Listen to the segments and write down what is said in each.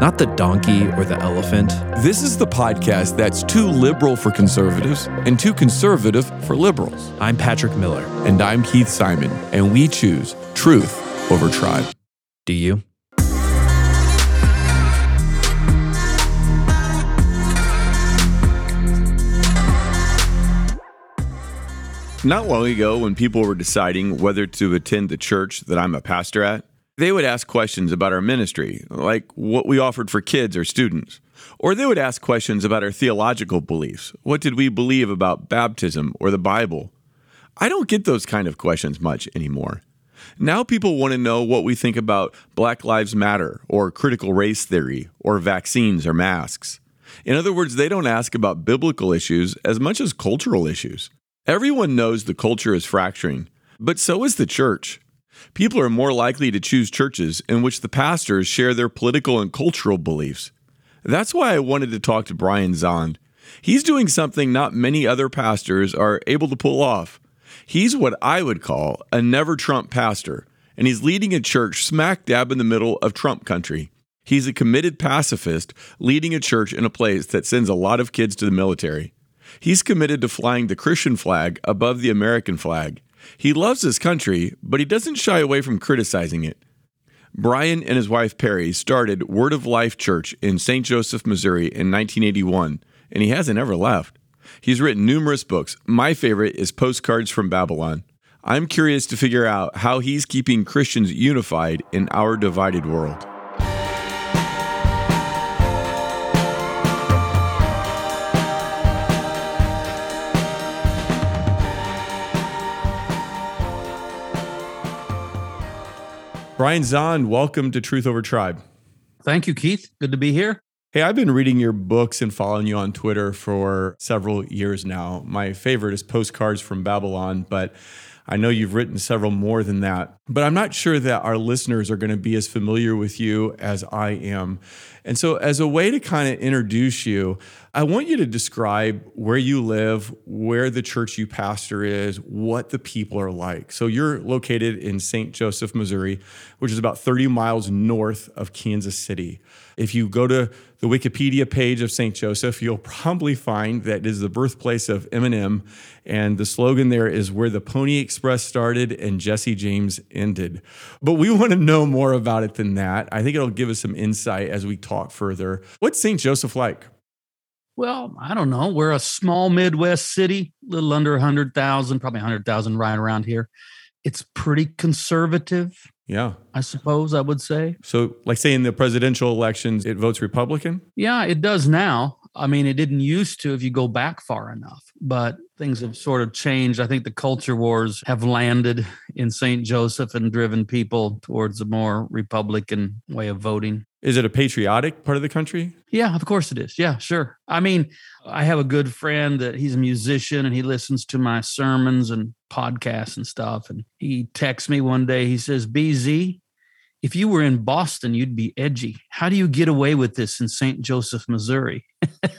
not the donkey or the elephant. This is the podcast that's too liberal for conservatives and too conservative for liberals. I'm Patrick Miller. And I'm Keith Simon, and we choose truth over tribe. Do you? Not long ago, when people were deciding whether to attend the church that I'm a pastor at, they would ask questions about our ministry, like what we offered for kids or students. Or they would ask questions about our theological beliefs. What did we believe about baptism or the Bible? I don't get those kind of questions much anymore. Now people want to know what we think about Black Lives Matter or critical race theory or vaccines or masks. In other words, they don't ask about biblical issues as much as cultural issues. Everyone knows the culture is fracturing, but so is the church. People are more likely to choose churches in which the pastors share their political and cultural beliefs. That's why I wanted to talk to Brian Zahnd. He's doing something not many other pastors are able to pull off. He's what I would call a never Trump pastor, and he's leading a church smack dab in the middle of Trump country. He's a committed pacifist leading a church in a place that sends a lot of kids to the military. He's committed to flying the Christian flag above the American flag. He loves his country, but he doesn't shy away from criticizing it. Brian and his wife Peri started Word of Life Church in St. Joseph, Missouri in 1981, and he hasn't ever left. He's written numerous books. My favorite is Postcards from Babylon. I'm curious to figure out how he's keeping Christians unified in our divided world. Brian Zahnd, welcome to Truth Over Tribe. Thank you, Keith. Good to be here. Hey, I've been reading your books and following you on Twitter for several years now. My favorite is Postcards from Babylon, but I know you've written several more than that. But I'm not sure that our listeners are going to be as familiar with you as I am. And so, as a way to kind of introduce you, I want you to describe where you live, where the church you pastor is, what the people are like. So, you're located in St. Joseph, Missouri, which is about 30 miles north of Kansas City. If you go to the Wikipedia page of St. Joseph, you'll probably find that it is the birthplace of Eminem. And the slogan there is where the Pony Express started and Jesse James ended. But we want to know more about it than that. I think it'll give us some insight as we talk further. What's St. Joseph like? Well, I don't know. We're a small Midwest city, a little under 100,000, probably 100,000 right around here. It's pretty conservative. Yeah. I suppose I would say. So, like, say in the presidential elections, it votes Republican? Yeah, it does now. I mean, it didn't used to if you go back far enough, but things have sort of changed. I think the culture wars have landed in St. Joseph and driven people towards a more Republican way of voting. Is it a patriotic part of the country? Yeah, of course it is. Yeah, sure. I mean, I have a good friend that he's a musician and he listens to my sermons and podcasts and stuff. And he texts me one day. He says, BZ, if you were in Boston, you'd be edgy. How do you get away with this in St. Joseph, Missouri?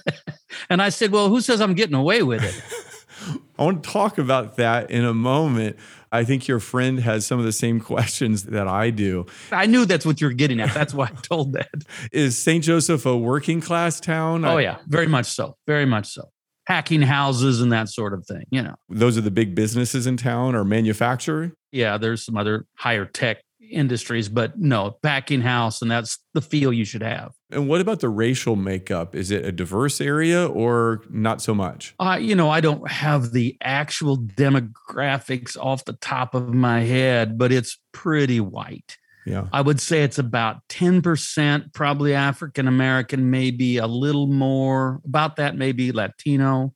and I said, Well, who says I'm getting away with it? I want to talk about that in a moment. I think your friend has some of the same questions that I do. I knew that's what you're getting at. That's why I told that. Is St. Joseph a working class town? Oh, yeah, very much so. Very much so. Hacking houses and that sort of thing, you know. Those are the big businesses in town or manufacturing? Yeah, there's some other higher tech industries, but no, packing house, and that's the feel you should have. And what about the racial makeup? Is it a diverse area or not so much? Uh, you know, I don't have the actual demographics off the top of my head, but it's pretty white. Yeah. I would say it's about 10% probably African American, maybe a little more, about that, maybe Latino.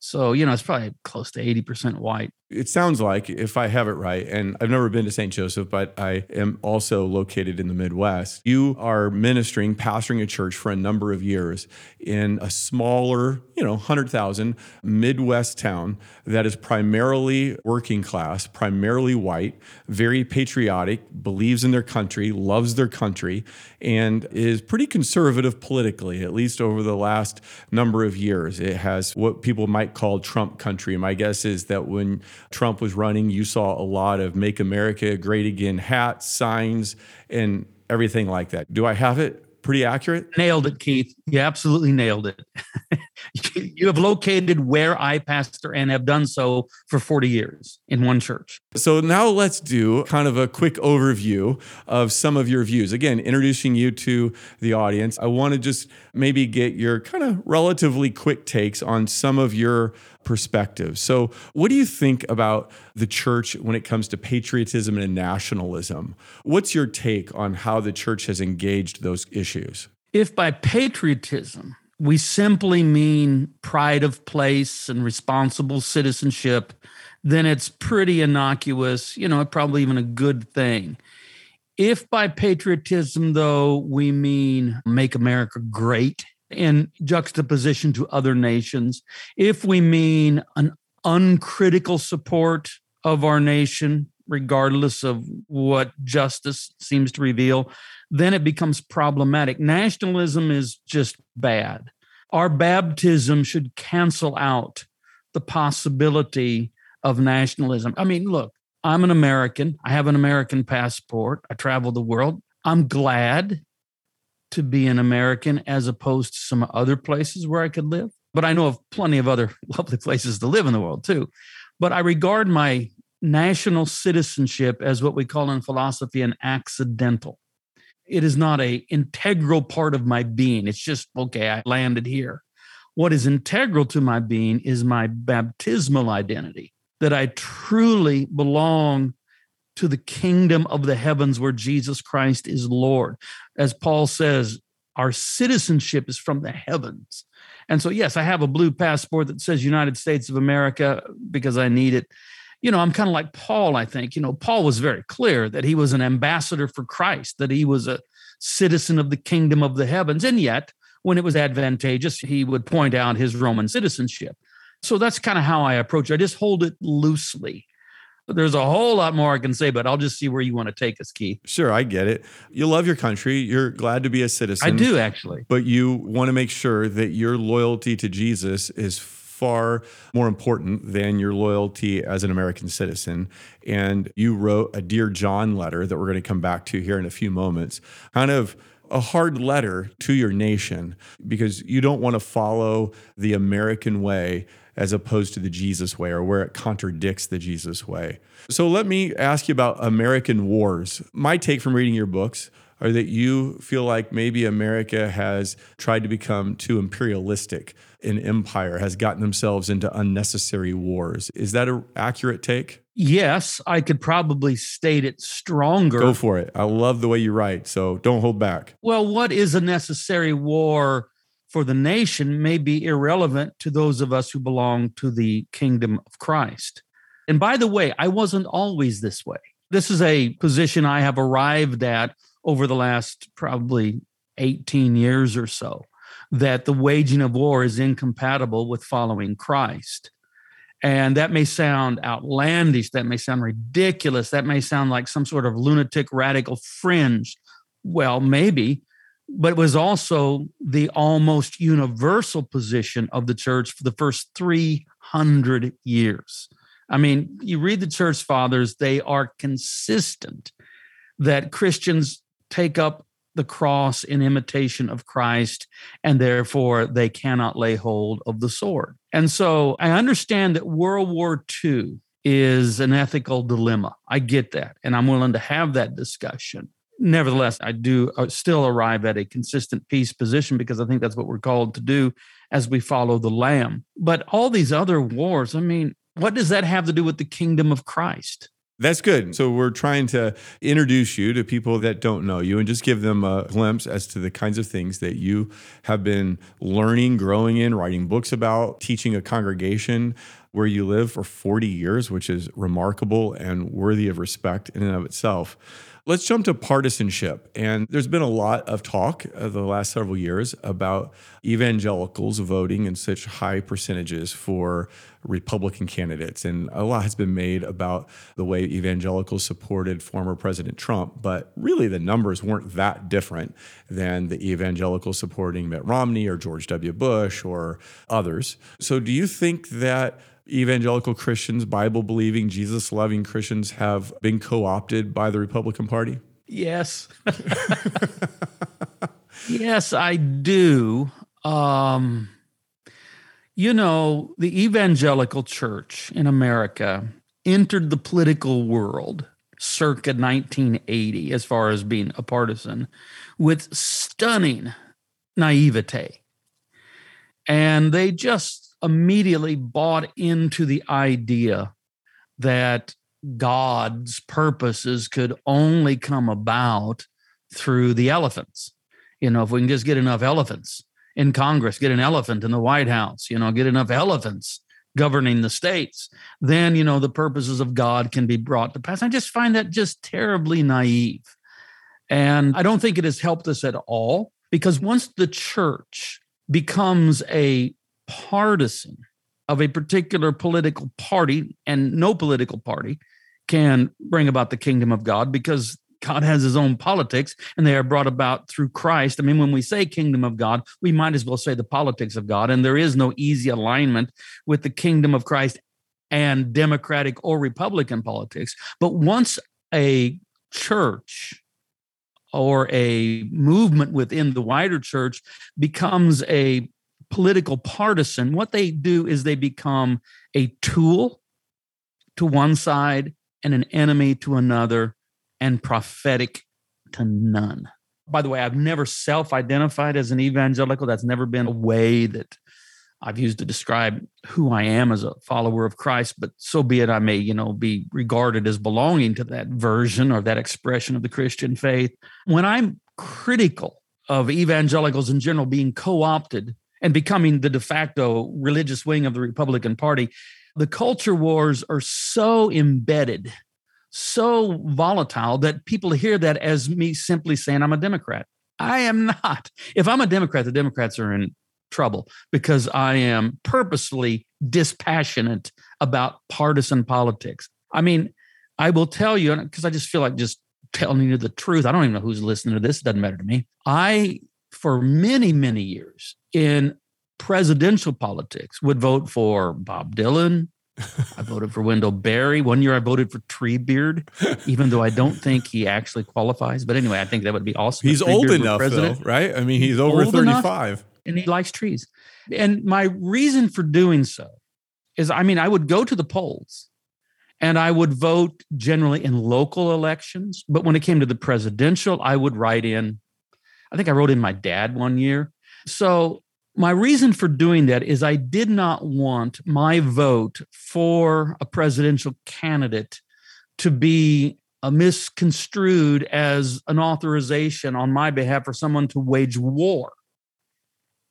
So, you know, it's probably close to 80% white. It sounds like, if I have it right, and I've never been to St. Joseph, but I am also located in the Midwest. You are ministering, pastoring a church for a number of years in a smaller, you know, 100,000 Midwest town that is primarily working class, primarily white, very patriotic, believes in their country, loves their country, and is pretty conservative politically, at least over the last number of years. It has what people might call Trump country. My guess is that when Trump was running, you saw a lot of Make America Great Again hats, signs, and everything like that. Do I have it pretty accurate? Nailed it, Keith. You absolutely nailed it. you have located where I pastor and have done so for 40 years in one church. So now let's do kind of a quick overview of some of your views. Again, introducing you to the audience. I want to just maybe get your kind of relatively quick takes on some of your perspectives. So, what do you think about the church when it comes to patriotism and nationalism? What's your take on how the church has engaged those issues? If by patriotism we simply mean pride of place and responsible citizenship, then it's pretty innocuous, you know, probably even a good thing. If by patriotism, though, we mean make America great in juxtaposition to other nations, if we mean an uncritical support of our nation, regardless of what justice seems to reveal, then it becomes problematic. Nationalism is just bad. Our baptism should cancel out the possibility of nationalism. I mean, look, I'm an American. I have an American passport. I travel the world. I'm glad to be an American as opposed to some other places where I could live. But I know of plenty of other lovely places to live in the world too. But I regard my national citizenship as what we call in philosophy an accidental. It is not a integral part of my being. It's just okay, I landed here. What is integral to my being is my baptismal identity that I truly belong to the kingdom of the heavens where Jesus Christ is Lord. As Paul says, our citizenship is from the heavens. And so, yes, I have a blue passport that says United States of America because I need it. You know, I'm kind of like Paul, I think. You know, Paul was very clear that he was an ambassador for Christ, that he was a citizen of the kingdom of the heavens. And yet, when it was advantageous, he would point out his Roman citizenship. So that's kind of how I approach it. I just hold it loosely. There's a whole lot more I can say, but I'll just see where you want to take us, Keith. Sure, I get it. You love your country. You're glad to be a citizen. I do, actually. But you want to make sure that your loyalty to Jesus is far more important than your loyalty as an American citizen. And you wrote a Dear John letter that we're going to come back to here in a few moments, kind of a hard letter to your nation because you don't want to follow the American way as opposed to the Jesus way or where it contradicts the Jesus way. So let me ask you about American wars. My take from reading your books are that you feel like maybe America has tried to become too imperialistic an empire, has gotten themselves into unnecessary wars. Is that an accurate take? Yes, I could probably state it stronger. Go for it. I love the way you write, so don't hold back. Well, what is a necessary war for the nation may be irrelevant to those of us who belong to the kingdom of Christ. And by the way, I wasn't always this way. This is a position I have arrived at over the last probably 18 years or so that the waging of war is incompatible with following Christ. And that may sound outlandish, that may sound ridiculous, that may sound like some sort of lunatic radical fringe. Well, maybe, but it was also the almost universal position of the church for the first 300 years. I mean, you read the church fathers, they are consistent that Christians take up the cross in imitation of Christ, and therefore they cannot lay hold of the sword. And so I understand that World War II is an ethical dilemma. I get that, and I'm willing to have that discussion. Nevertheless, I do uh, still arrive at a consistent peace position because I think that's what we're called to do as we follow the Lamb. But all these other wars, I mean, what does that have to do with the kingdom of Christ? That's good. So we're trying to introduce you to people that don't know you and just give them a glimpse as to the kinds of things that you have been learning, growing in, writing books about, teaching a congregation where you live for 40 years, which is remarkable and worthy of respect in and of itself. Let's jump to partisanship. And there's been a lot of talk the last several years about evangelicals voting in such high percentages for Republican candidates. And a lot has been made about the way evangelicals supported former President Trump. But really, the numbers weren't that different than the evangelicals supporting Mitt Romney or George W. Bush or others. So, do you think that? Evangelical Christians, Bible believing, Jesus loving Christians have been co opted by the Republican Party? Yes. yes, I do. Um, you know, the evangelical church in America entered the political world circa 1980, as far as being a partisan, with stunning naivete. And they just immediately bought into the idea that God's purposes could only come about through the elephants. You know, if we can just get enough elephants in Congress, get an elephant in the White House, you know, get enough elephants governing the states, then, you know, the purposes of God can be brought to pass. I just find that just terribly naive. And I don't think it has helped us at all because once the church becomes a partisan of a particular political party, and no political party can bring about the kingdom of God because God has his own politics and they are brought about through Christ. I mean, when we say kingdom of God, we might as well say the politics of God. And there is no easy alignment with the kingdom of Christ and Democratic or Republican politics. But once a church or a movement within the wider church becomes a political partisan, what they do is they become a tool to one side and an enemy to another and prophetic to none. By the way, I've never self identified as an evangelical. That's never been a way that I've used to describe who I am as a follower of Christ, but so be it, I may, you know, be regarded as belonging to that version or that expression of the Christian faith. When I'm critical of evangelicals in general being co opted and becoming the de facto religious wing of the Republican Party, the culture wars are so embedded, so volatile that people hear that as me simply saying I'm a Democrat. I am not. If I'm a Democrat, the Democrats are in trouble because I am purposely dispassionate about partisan politics. I mean, I will tell you, because I just feel like just telling you the truth. I don't even know who's listening to this. It doesn't matter to me. I for many, many years in presidential politics would vote for Bob Dylan. I voted for Wendell Berry. One year I voted for Treebeard, even though I don't think he actually qualifies. But anyway, I think that would be awesome. He's old enough, though, right? I mean, he's, he's over 35. And he likes trees. And my reason for doing so is I mean, I would go to the polls and I would vote generally in local elections. But when it came to the presidential, I would write in I think I wrote in my dad one year. So my reason for doing that is I did not want my vote for a presidential candidate to be uh, misconstrued as an authorization on my behalf for someone to wage war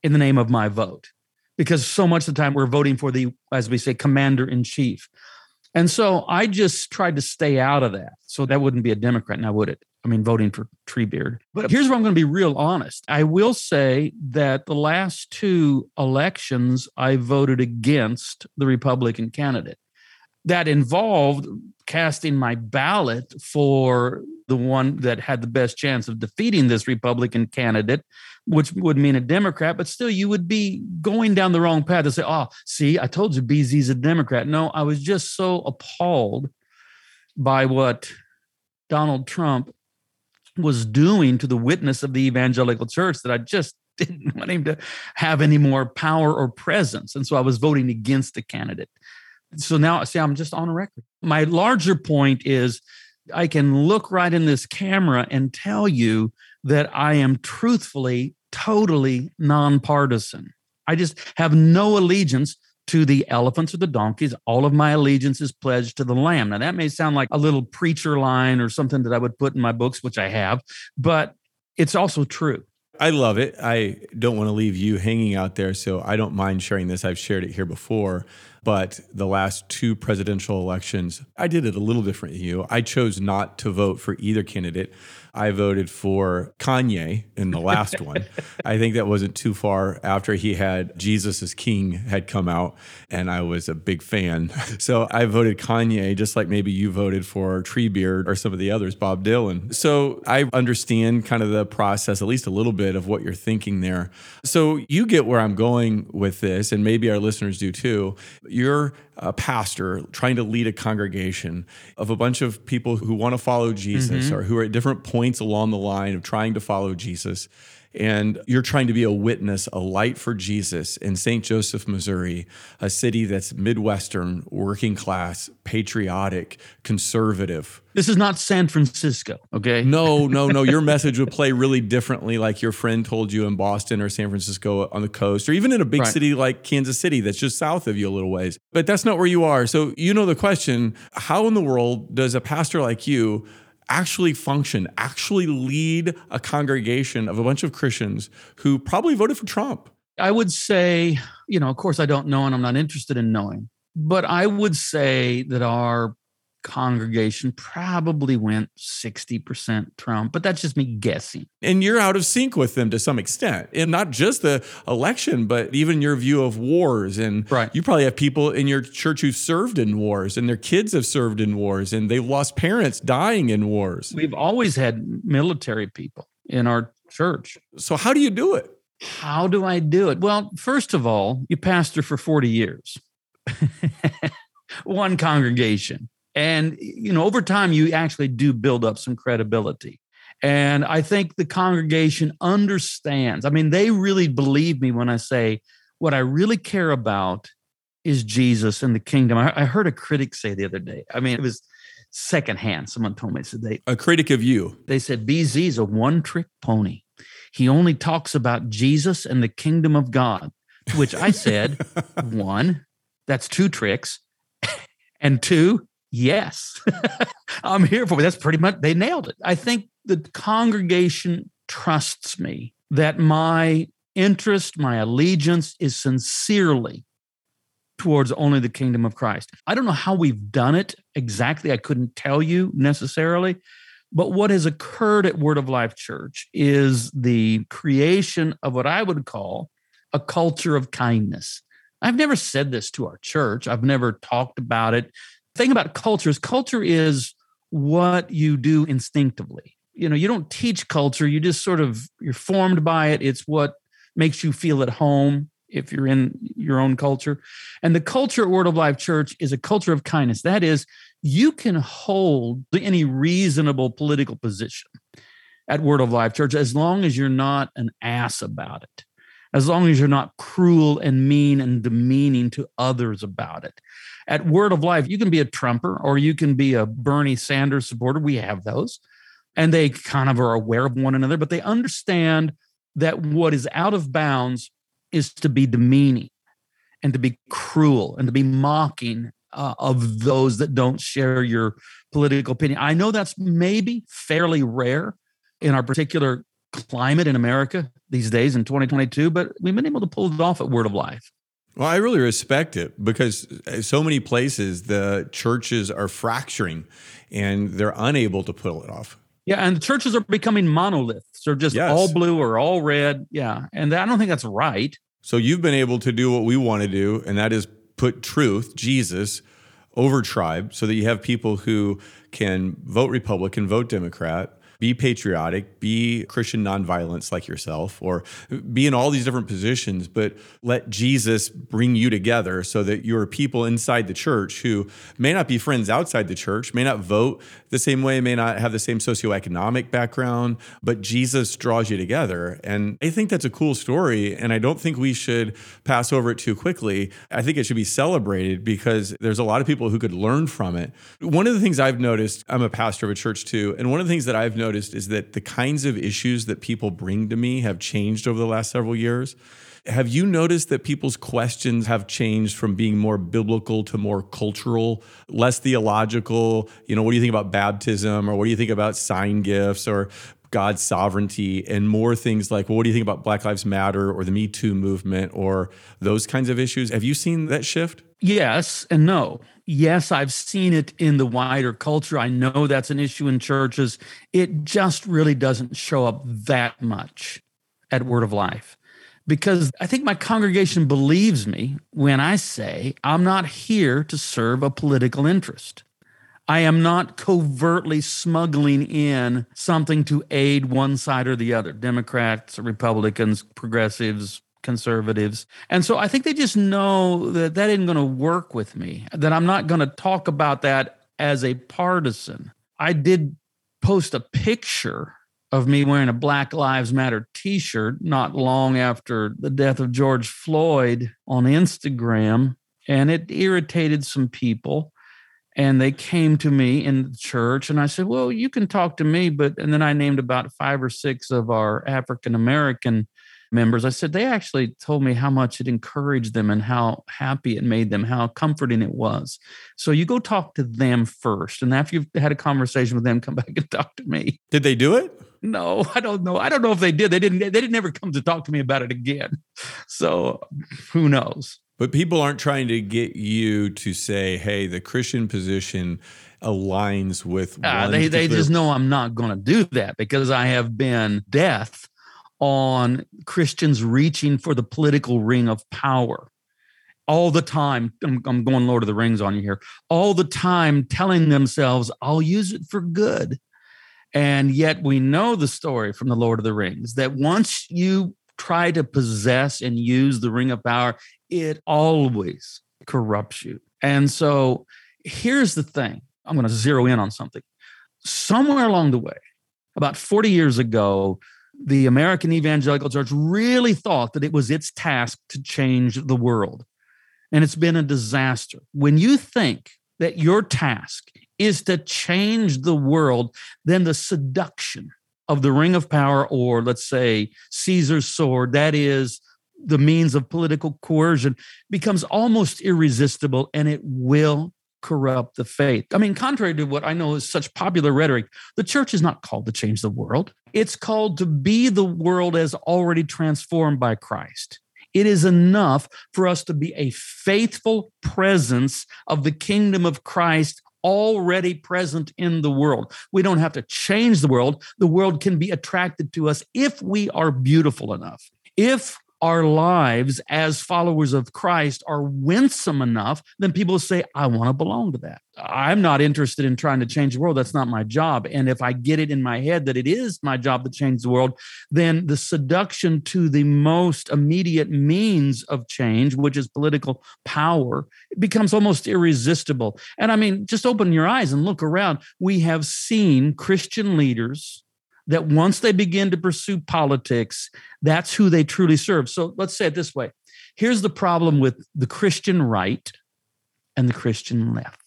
in the name of my vote. Because so much of the time we're voting for the, as we say, commander in chief. And so I just tried to stay out of that. So that wouldn't be a Democrat now, would it? I mean, voting for Treebeard. But here's where I'm going to be real honest. I will say that the last two elections, I voted against the Republican candidate. That involved casting my ballot for the one that had the best chance of defeating this Republican candidate, which would mean a Democrat, but still you would be going down the wrong path to say, oh, see, I told you BZ's a Democrat. No, I was just so appalled by what Donald Trump was doing to the witness of the evangelical church that I just didn't want him to have any more power or presence. And so I was voting against the candidate. So now, see, I'm just on record. My larger point is I can look right in this camera and tell you that I am truthfully, totally nonpartisan. I just have no allegiance to the elephants or the donkeys. All of my allegiance is pledged to the lamb. Now, that may sound like a little preacher line or something that I would put in my books, which I have, but it's also true. I love it. I don't want to leave you hanging out there, so I don't mind sharing this. I've shared it here before, but the last two presidential elections, I did it a little different than you. I chose not to vote for either candidate. I voted for Kanye in the last one. I think that wasn't too far after he had Jesus Is King had come out, and I was a big fan. So I voted Kanye, just like maybe you voted for Treebeard or some of the others, Bob Dylan. So I understand kind of the process, at least a little bit of what you're thinking there. So you get where I'm going with this, and maybe our listeners do too. You're a pastor trying to lead a congregation of a bunch of people who want to follow Jesus Mhm. or who are at different points along the line of trying to follow Jesus. And you're trying to be a witness, a light for Jesus in St. Joseph, Missouri, a city that's Midwestern, working class, patriotic, conservative. This is not San Francisco, okay? No, no, no. Your message would play really differently, like your friend told you in Boston or San Francisco on the coast, or even in a big Right. city like Kansas City that's just south of you a little ways. But that's not where you are. So, you know the question how in the world does a pastor like you actually function, actually lead a congregation of a bunch of Christians who probably voted for Trump? I would say, you know, of course, I don't know and I'm not interested in knowing, but I would say that our congregation probably went 60% Trump, but that's just me guessing. And you're out of sync with them to some extent. And not just the election, but even your view of wars. And Right. you probably have people in your church who've served in wars and their kids have served in wars and they've lost parents dying in wars. We've always had military people in our church. So, how do you do it? How do I do it? Well, first of all, you pastor for 40 years, one congregation. And, you know, over time, you actually do build up some credibility. And I think the congregation understands. I mean, they really believe me when I say what I really care about is Jesus and the kingdom. I, I heard a critic say the other day, I mean, it was secondhand. Someone told me, said they, A critic of you. they said BZ is a one trick pony. He only talks about Jesus and the kingdom of God. To which I said, one, that's two tricks. And two, yes, I'm here for it. That's pretty much, they nailed it. I think the congregation trusts me that my interest, my allegiance is sincerely towards only the kingdom of Christ. I don't know how we've done it exactly. I couldn't tell you necessarily. But what has occurred at Word of Life Church is the creation of what I would call a culture of kindness. I've never said this to our church, I've never talked about it. Thing about culture is culture is what you do instinctively. You know, you don't teach culture, you just sort of you're formed by it. It's what makes you feel at home if you're in your own culture. And the culture at Word of Life Church is a culture of kindness. That is, you can hold any reasonable political position at Word of Life Church as long as you're not an ass about it, as long as you're not cruel and mean and demeaning to others about it. At Word of Life, you can be a Trumper or you can be a Bernie Sanders supporter. We have those. And they kind of are aware of one another, but they understand that what is out of bounds is to be demeaning and to be cruel and to be mocking uh, of those that don't share your political opinion. I know that's maybe fairly rare in our particular climate in America these days in 2022, but we've been able to pull it off at Word of Life. Well, I really respect it because uh, so many places the churches are fracturing and they're unable to pull it off. Yeah, and the churches are becoming monoliths. They're just Yes. all blue or all red. Yeah, and I don't think that's right. So you've been able to do what we want to do, and that is put truth, Jesus, over tribe, so that you have people who can vote Republican, vote Democrat, be patriotic, be Christian nonviolence like yourself, or be in all these different positions, but let Jesus bring you together so that you're people inside the church who may not be friends outside the church, may not vote the same way, may not have the same socioeconomic background, but Jesus draws you together. And I think that's a cool story. And I don't think we should pass over it too quickly. I think it should be celebrated because there's a lot of people who could learn from it. One of the things I've noticed, I'm a pastor of a church too, and one of the things that I've noticed is that the kinds of issues that people bring to me have changed over the last several years. Have you noticed that people's questions have changed from being more biblical to more cultural, less theological? You know, what do you think about baptism or what do you think about sign gifts or God's sovereignty and more things like, well, what do you think about Black Lives Matter or the Me Too movement or those kinds of issues? Have you seen that shift? Yes and no. Yes, I've seen it in the wider culture. I know that's an issue in churches. It just really doesn't show up that much at Word of Life because I think my congregation believes me when I say I'm not here to serve a political interest. I am not covertly smuggling in something to aid one side or the other Democrats, Republicans, progressives, conservatives. And so I think they just know that that isn't going to work with me, that I'm not going to talk about that as a partisan. I did post a picture of me wearing a Black Lives Matter t shirt not long after the death of George Floyd on Instagram, and it irritated some people and they came to me in the church and i said well you can talk to me but and then i named about five or six of our african american members i said they actually told me how much it encouraged them and how happy it made them how comforting it was. So you go talk to them first and after you've had a conversation with them come back and talk to me. Did they do it? No i don't know. I don't know if they did. They didn't they didn't ever come to talk to me about it again. So who knows? But people aren't trying to get you to say, hey, the Christian position aligns with uh, they, they just know I'm not going to do that because I have been death on Christians reaching for the political ring of power all the time. I'm, I'm going Lord of the Rings on you here. All the time telling themselves, I'll use it for good. And yet we know the story from the Lord of the Rings that once you try to possess and use the ring of power, it always corrupts you. And so here's the thing I'm going to zero in on something. Somewhere along the way, about 40 years ago, the American evangelical church really thought that it was its task to change the world. And it's been a disaster. When you think that your task is to change the world, then the seduction of the ring of power, or let's say Caesar's sword, that is the means of political coercion becomes almost irresistible and it will corrupt the faith. I mean, contrary to what I know is such popular rhetoric, the church is not called to change the world. It's called to be the world as already transformed by Christ. It is enough for us to be a faithful presence of the kingdom of Christ already present in the world. We don't have to change the world. The world can be attracted to us if we are beautiful enough. If our lives as followers of Christ are winsome enough, then people say, I want to belong to that. I'm not interested in trying to change the world. That's not my job. And if I get it in my head that it is my job to change the world, then the seduction to the most immediate means of change, which is political power, becomes almost irresistible. And I mean, just open your eyes and look around. We have seen Christian leaders that once they begin to pursue politics, that's who they truly serve. So let's say it this way here's the problem with the Christian right and the Christian left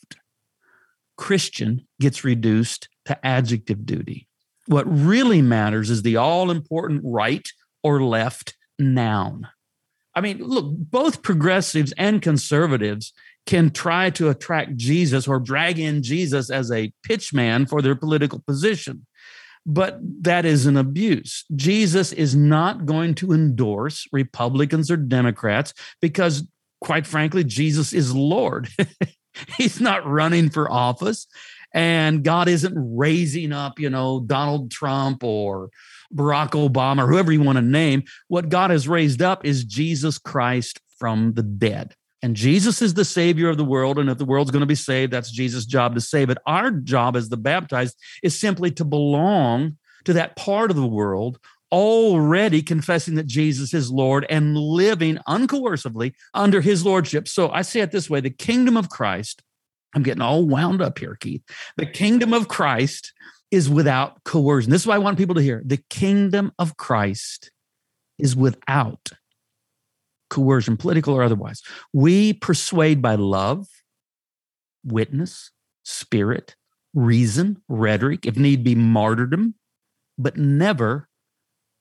Christian gets reduced to adjective duty. What really matters is the all important right or left noun. I mean, look, both progressives and conservatives can try to attract Jesus or drag in Jesus as a pitchman for their political position but that is an abuse. Jesus is not going to endorse Republicans or Democrats because, quite frankly, Jesus is Lord. He's not running for office. And God isn't raising up, you know, Donald Trump or Barack Obama or whoever you want to name. What God has raised up is Jesus Christ from the dead. And Jesus is the savior of the world. And if the world's going to be saved, that's Jesus' job to save it. Our job as the baptized is simply to belong to that part of the world already confessing that Jesus is Lord and living uncoercively under his lordship. So I say it this way the kingdom of Christ, I'm getting all wound up here, Keith. The kingdom of Christ is without coercion. This is why I want people to hear. The kingdom of Christ is without coercion, political or otherwise. We persuade by love, witness, spirit, reason, rhetoric, if need be, martyrdom, but never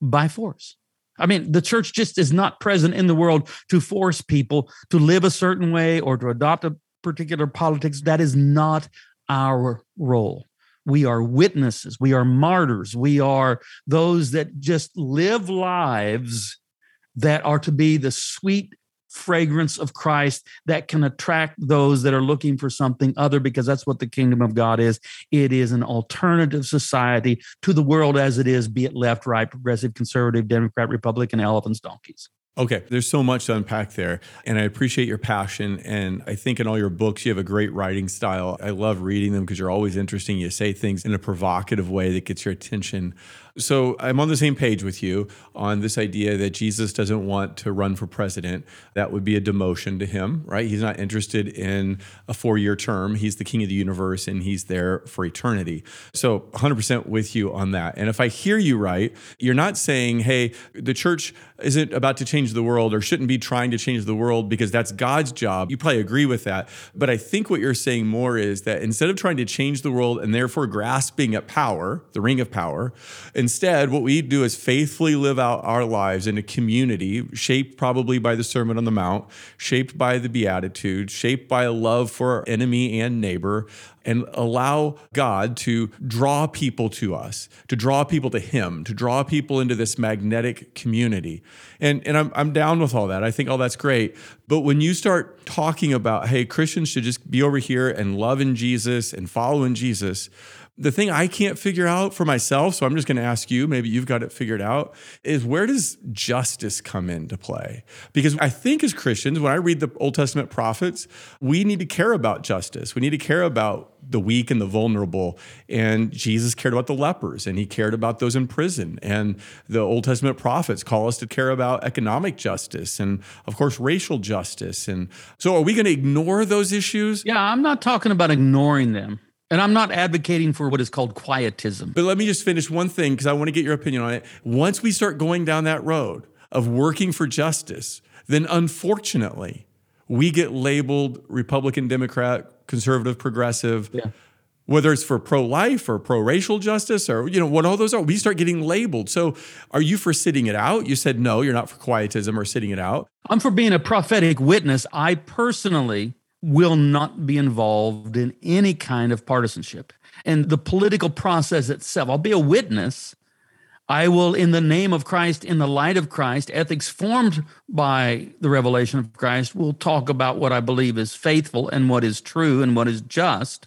by force. I mean, the church just is not present in the world to force people to live a certain way or to adopt a particular politics. That is not our role. We are witnesses. We are martyrs. We are those that just live lives that are to be the sweet fragrance of Christ that can attract those that are looking for something other because that's what the kingdom of God is. It is an alternative society to the world as it is, be it left, right, progressive, conservative, Democrat, Republican, elephants, donkeys. Okay, there's so much to unpack there. And I appreciate your passion. And I think in all your books, you have a great writing style. I love reading them because you're always interesting. You say things in a provocative way that gets your attention. So I'm on the same page with you on this idea that Jesus doesn't want to run for president. That would be a demotion to him, right? He's not interested in a four year term. He's the king of the universe and he's there for eternity. So 100% with you on that. And if I hear you right, you're not saying, hey, the church isn't about to change the world or shouldn't be trying to change the world because that's God's job. You probably agree with that. But I think what you're saying more is that instead of trying to change the world and therefore grasping at power, the ring of power, Instead, what we do is faithfully live out our lives in a community shaped probably by the Sermon on the Mount, shaped by the Beatitudes, shaped by a love for enemy and neighbor, and allow God to draw people to us, to draw people to Him, to draw people into this magnetic community. And, and I'm, I'm down with all that. I think all that's great. But when you start talking about, hey, Christians should just be over here and loving Jesus and following Jesus, the thing I can't figure out for myself, so I'm just going to ask you, maybe you've got it figured out, is where does justice come into play? Because I think as Christians, when I read the Old Testament prophets, we need to care about justice. We need to care about the weak and the vulnerable. And Jesus cared about the lepers and he cared about those in prison. And the Old Testament prophets call us to care about economic justice and, of course, racial justice. And so, are we going to ignore those issues? Yeah, I'm not talking about ignoring them. And I'm not advocating for what is called quietism. But let me just finish one thing because I want to get your opinion on it. Once we start going down that road of working for justice, then unfortunately, we get labeled Republican, Democrat, conservative, progressive. Yeah. Whether it's for pro-life or pro-racial justice or you know what all those are, we start getting labeled. So, are you for sitting it out? You said no, you're not for quietism or sitting it out. I'm for being a prophetic witness. I personally will not be involved in any kind of partisanship. And the political process itself, I'll be a witness. I will, in the name of Christ, in the light of Christ, ethics formed by the revelation of Christ, will talk about what I believe is faithful and what is true and what is just.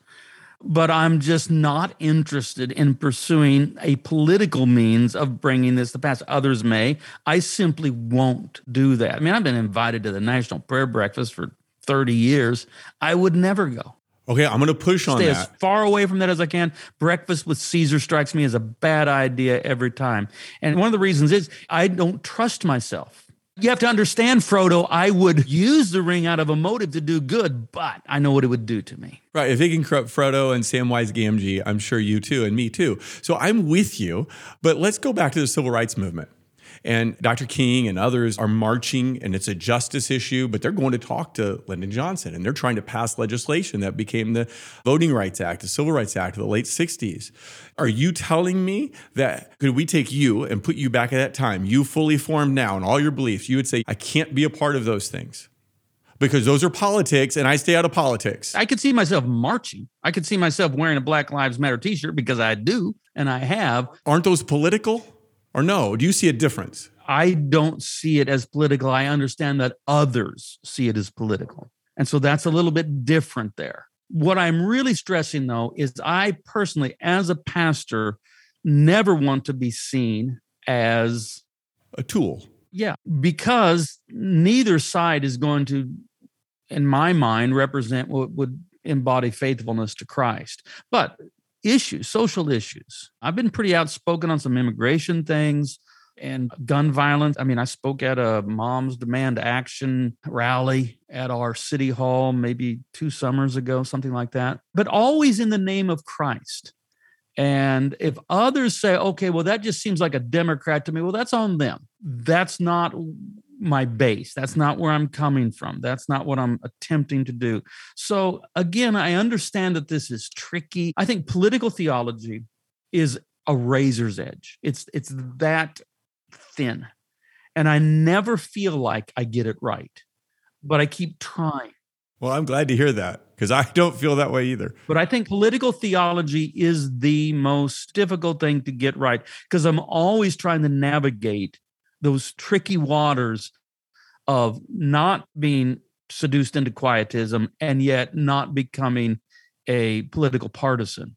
But I'm just not interested in pursuing a political means of bringing this to pass. Others may. I simply won't do that. I mean, I've been invited to the National Prayer Breakfast for 30 years, I would never go. Okay, I'm going to push on Stay that. as far away from that as I can. Breakfast with Caesar strikes me as a bad idea every time. And one of the reasons is I don't trust myself. You have to understand, Frodo, I would use the ring out of a motive to do good, but I know what it would do to me. Right. If it can corrupt Frodo and Samwise Gamgee, I'm sure you too, and me too. So I'm with you. But let's go back to the civil rights movement. And Dr. King and others are marching, and it's a justice issue, but they're going to talk to Lyndon Johnson and they're trying to pass legislation that became the Voting Rights Act, the Civil Rights Act of the late 60s. Are you telling me that could we take you and put you back at that time, you fully formed now and all your beliefs, you would say, I can't be a part of those things? because those are politics and I stay out of politics. I could see myself marching. I could see myself wearing a Black Lives Matter t shirt because I do and I have. Aren't those political? Or no? Do you see a difference? I don't see it as political. I understand that others see it as political. And so that's a little bit different there. What I'm really stressing though is I personally, as a pastor, never want to be seen as a tool. Yeah, because neither side is going to, in my mind, represent what would embody faithfulness to Christ. But issues, social issues. I've been pretty outspoken on some immigration things and gun violence. I mean, I spoke at a Moms Demand Action rally at our city hall maybe two summers ago, something like that, but always in the name of Christ. And if others say, okay, well, that just seems like a Democrat to me, well, that's on them. That's not my base. That's not where I'm coming from. That's not what I'm attempting to do. So, again, I understand that this is tricky. I think political theology is a razor's edge. It's it's that thin. And I never feel like I get it right, but I keep trying. Well, I'm glad to hear that because I don't feel that way either. But I think political theology is the most difficult thing to get right because I'm always trying to navigate those tricky waters of not being seduced into quietism and yet not becoming a political partisan.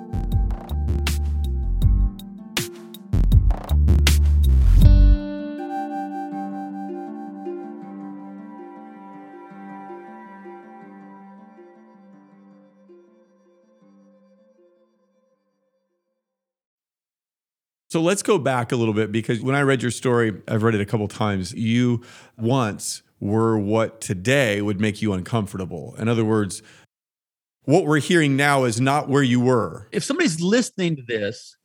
So let's go back a little bit because when I read your story, I've read it a couple times. You once were what today would make you uncomfortable. In other words, what we're hearing now is not where you were. If somebody's listening to this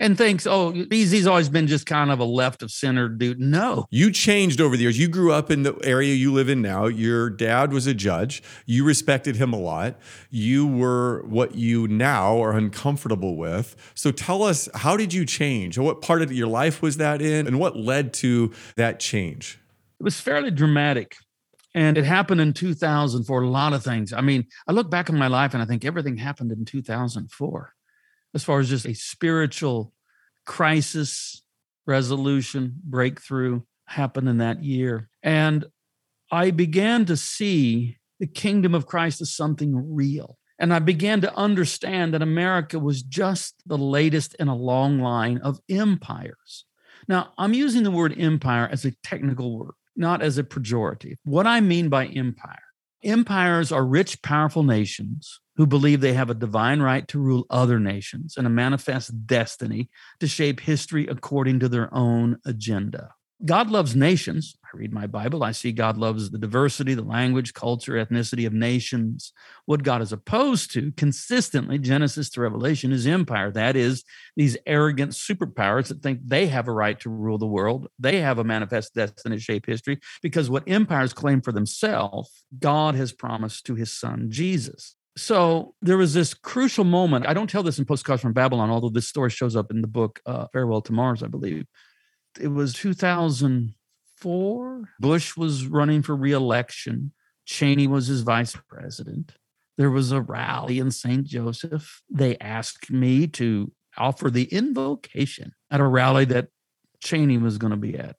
and thinks, oh, BZ's always been just kind of a left of center dude. No. You changed over the years. You grew up in the area you live in now. Your dad was a judge. You respected him a lot. You were what you now are uncomfortable with. So tell us, how did you change? What part of your life was that in? And what led to that change? It was fairly dramatic. And it happened in 2000 for a lot of things. I mean, I look back on my life and I think everything happened in 2004 as far as just a spiritual crisis resolution breakthrough happened in that year. And I began to see the kingdom of Christ as something real. And I began to understand that America was just the latest in a long line of empires. Now, I'm using the word empire as a technical word, not as a pejorative. What I mean by empire empires are rich, powerful nations who believe they have a divine right to rule other nations and a manifest destiny to shape history according to their own agenda. God loves nations. I read my Bible, I see God loves the diversity, the language, culture, ethnicity of nations. What God is opposed to consistently, Genesis to Revelation, is empire. That is, these arrogant superpowers that think they have a right to rule the world. They have a manifest destiny to shape history because what empires claim for themselves, God has promised to his son Jesus. So there was this crucial moment. I don't tell this in Postcards from Babylon, although this story shows up in the book uh, Farewell to Mars, I believe it was 2004. Bush was running for reelection. Cheney was his vice president. There was a rally in St. Joseph. They asked me to offer the invocation at a rally that Cheney was going to be at.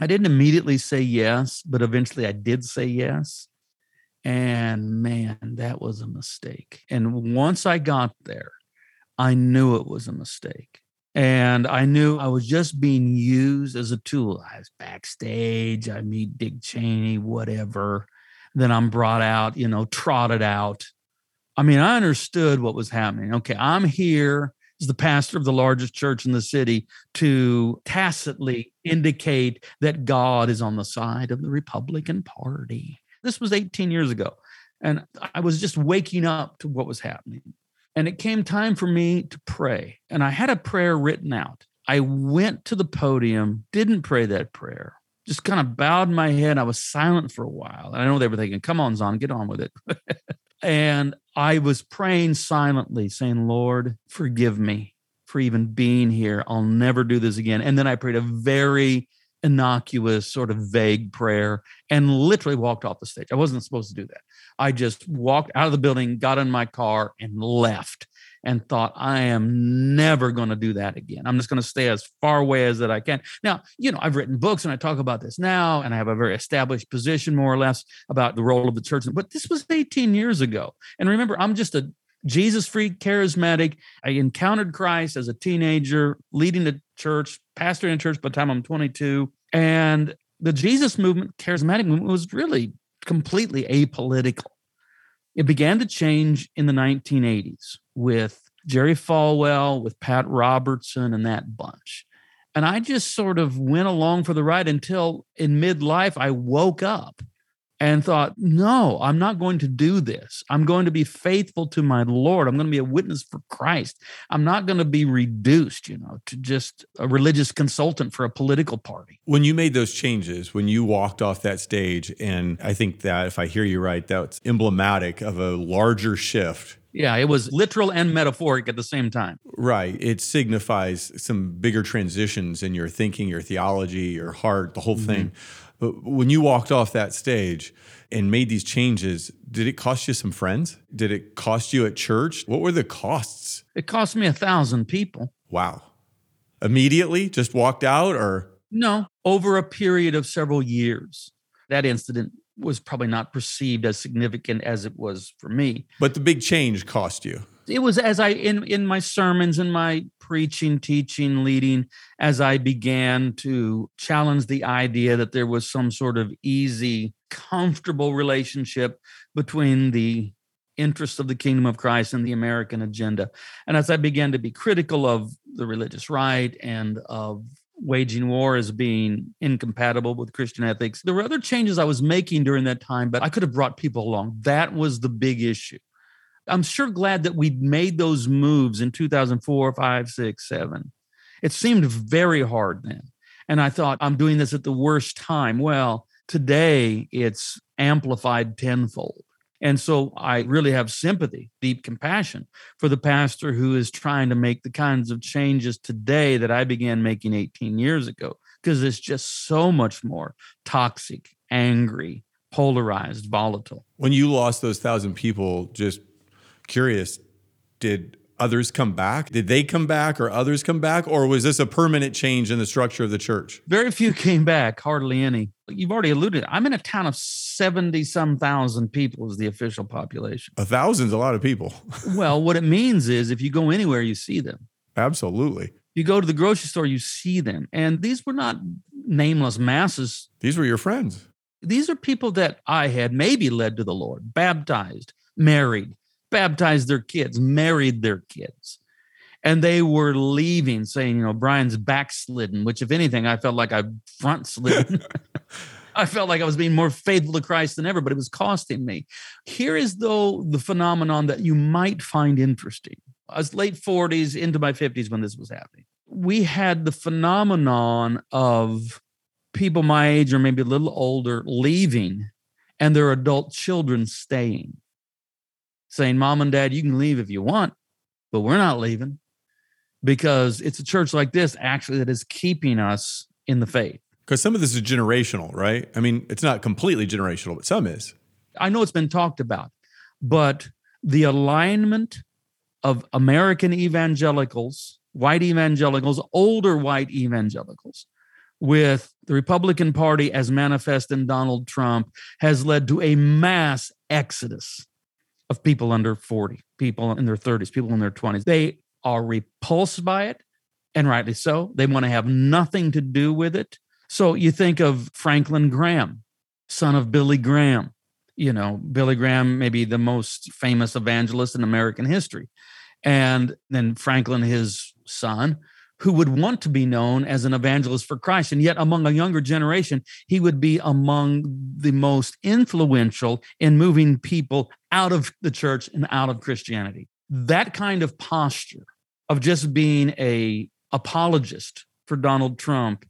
I didn't immediately say yes, but eventually I did say yes. And man, that was a mistake. And once I got there, I knew it was a mistake. And I knew I was just being used as a tool. I was backstage, I meet Dick Cheney, whatever. Then I'm brought out, you know, trotted out. I mean, I understood what was happening. Okay, I'm here as the pastor of the largest church in the city to tacitly indicate that God is on the side of the Republican Party. This was 18 years ago. And I was just waking up to what was happening. And it came time for me to pray. And I had a prayer written out. I went to the podium, didn't pray that prayer, just kind of bowed my head. I was silent for a while. And I know they were thinking, come on, Zahnd, get on with it. and I was praying silently, saying, Lord, forgive me. for even being here. I'll never do this again. And then I prayed a very innocuous, sort of vague prayer and literally walked off the stage. I wasn't supposed to do that. I just walked out of the building, got in my car, and left and thought, I am never going to do that again. I'm just going to stay as far away as that I can. Now, you know, I've written books and I talk about this now, and I have a very established position, more or less, about the role of the church. But this was 18 years ago. And remember, I'm just a Jesus freak, charismatic. I encountered Christ as a teenager, leading the church, pastoring a church by the time I'm 22. And the Jesus movement, charismatic movement, was really completely apolitical. It began to change in the 1980s with Jerry Falwell, with Pat Robertson, and that bunch. And I just sort of went along for the ride until in midlife I woke up and thought, no, I'm not going to do this. I'm going to be faithful to my Lord. I'm going to be a witness for Christ. I'm not going to be reduced, you know, to just a religious consultant for a political party. When you made those changes, when you walked off that stage, and I think that if I hear you right, that's emblematic of a larger shift yeah, it was literal and metaphoric at the same time. Right. It signifies some bigger transitions in your thinking, your theology, your heart, the whole mm-hmm. thing. But when you walked off that stage and made these changes, did it cost you some friends? Did it cost you at church? What were the costs? It cost me a thousand people. Wow. Immediately just walked out or? No, over a period of several years. That incident was probably not perceived as significant as it was for me. But the big change cost you. It was as I in in my sermons and my preaching, teaching, leading, as I began to challenge the idea that there was some sort of easy, comfortable relationship between the interests of the kingdom of Christ and the American agenda. And as I began to be critical of the religious right and of waging war as being incompatible with Christian ethics, there were other changes I was making during that time, but I could have brought people along. That was the big issue. I'm sure glad that we made those moves in 2004, 5, 6, 7. It seemed very hard then. And I thought, I'm doing this at the worst time. Well, today it's amplified tenfold. And so I really have sympathy, deep compassion for the pastor who is trying to make the kinds of changes today that I began making 18 years ago, because it's just so much more toxic, angry, polarized, volatile. When you lost those thousand people, just curious, did others come back? Did they come back or others come back? Or was this a permanent change in the structure of the church? Very few came back, hardly any. You've already alluded. I'm in a town of 70 some thousand people, is the official population. A thousand's a lot of people. well, what it means is if you go anywhere, you see them. Absolutely. You go to the grocery store, you see them. And these were not nameless masses. These were your friends. These are people that I had maybe led to the Lord, baptized, married, baptized their kids, married their kids. And they were leaving, saying, you know, Brian's backslidden, which, if anything, I felt like I front slid. I felt like I was being more faithful to Christ than ever, but it was costing me. Here is, though, the phenomenon that you might find interesting. I was late 40s into my 50s when this was happening. We had the phenomenon of people my age or maybe a little older leaving and their adult children staying saying, Mom and Dad, you can leave if you want, but we're not leaving because it's a church like this actually that is keeping us in the faith. Because some of this is generational, right? I mean, it's not completely generational, but some is. I know it's been talked about, but the alignment of American evangelicals, white evangelicals, older white evangelicals, with the Republican Party as manifest in Donald Trump has led to a mass exodus of people under 40, people in their 30s, people in their 20s. They are repulsed by it, and rightly so. They want to have nothing to do with it. So you think of Franklin Graham, son of Billy Graham. You know, Billy Graham, maybe the most famous evangelist in American history. And then Franklin, his son, who would want to be known as an evangelist for Christ. And yet, among a younger generation, he would be among the most influential in moving people out of the church and out of Christianity. That kind of posture of just being a apologist for Donald Trump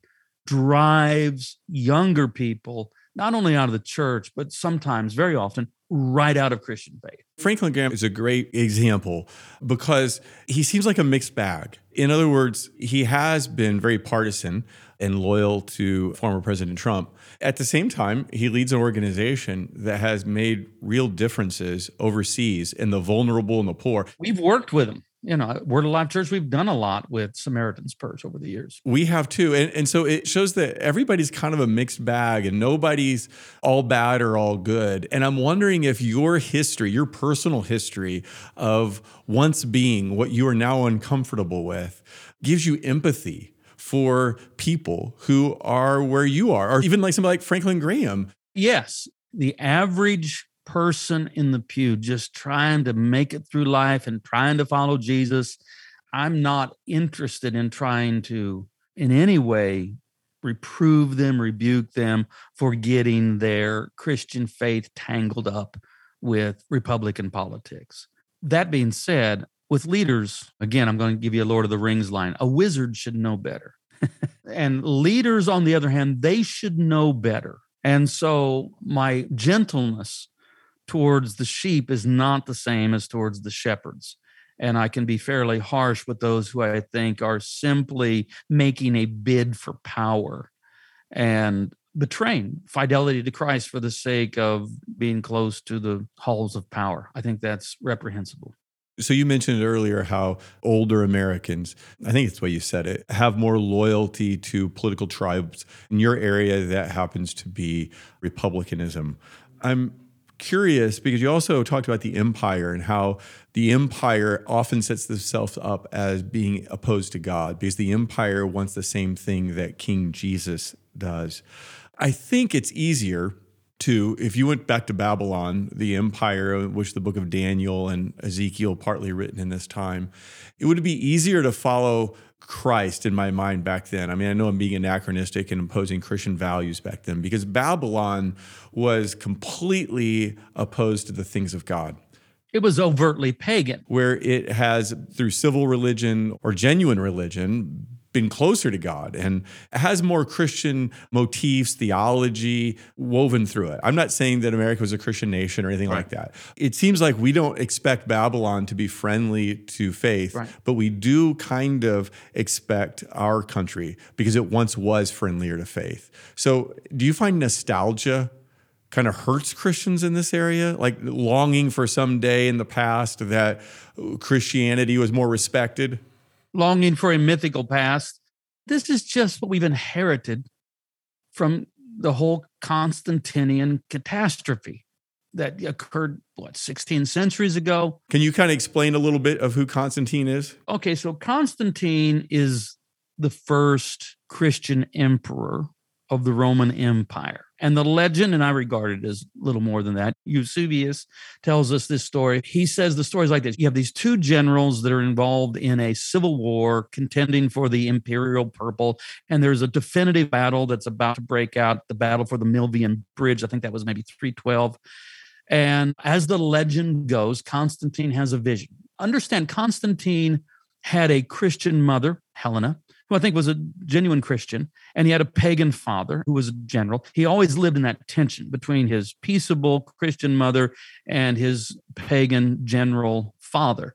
drives younger people not only out of the church but sometimes very often right out of Christian faith. Franklin Graham is a great example because he seems like a mixed bag. In other words, he has been very partisan and loyal to former President Trump. At the same time, he leads an organization that has made real differences overseas in the vulnerable and the poor. We've worked with him you know, Word of Life Church, we've done a lot with Samaritan's Purse over the years. We have too. And, and so it shows that everybody's kind of a mixed bag and nobody's all bad or all good. And I'm wondering if your history, your personal history of once being what you are now uncomfortable with, gives you empathy for people who are where you are, or even like somebody like Franklin Graham. Yes. The average person in the pew just trying to make it through life and trying to follow Jesus. I'm not interested in trying to, in any way, reprove them, rebuke them for getting their Christian faith tangled up with Republican politics. That being said, with leaders, again, I'm going to give you a Lord of the Rings line a wizard should know better. and leaders, on the other hand, they should know better. And so my gentleness towards the sheep is not the same as towards the shepherds. And I can be fairly harsh with those who I think are simply making a bid for power and betraying fidelity to Christ for the sake of being close to the halls of power. I think that's reprehensible. So you mentioned earlier how older Americans, I think it's the way you said it, have more loyalty to political tribes. In your area, that happens to be Republicanism. I'm curious because you also talked about the empire and how the empire often sets themselves up as being opposed to God because the empire wants the same thing that King Jesus does. I think it's easier to, if you went back to Babylon, the empire, which the book of Daniel and Ezekiel partly written in this time, it would be easier to follow Christ in my mind back then. I mean, I know I'm being anachronistic and imposing Christian values back then because Babylon was completely opposed to the things of God. It was overtly pagan. Where it has, through civil religion or genuine religion, been closer to God and has more Christian motifs, theology woven through it. I'm not saying that America was a Christian nation or anything right. like that. It seems like we don't expect Babylon to be friendly to faith, right. but we do kind of expect our country because it once was friendlier to faith. So, do you find nostalgia kind of hurts Christians in this area, like longing for some day in the past that Christianity was more respected? Longing for a mythical past. This is just what we've inherited from the whole Constantinian catastrophe that occurred, what, 16 centuries ago? Can you kind of explain a little bit of who Constantine is? Okay, so Constantine is the first Christian emperor of the Roman Empire. And the legend, and I regard it as little more than that, Eusebius tells us this story. He says the story is like this You have these two generals that are involved in a civil war contending for the imperial purple, and there's a definitive battle that's about to break out the battle for the Milvian Bridge. I think that was maybe 312. And as the legend goes, Constantine has a vision. Understand, Constantine had a Christian mother, Helena, who I think was a genuine Christian, and he had a pagan father who was a general. He always lived in that tension between his peaceable Christian mother and his pagan general father.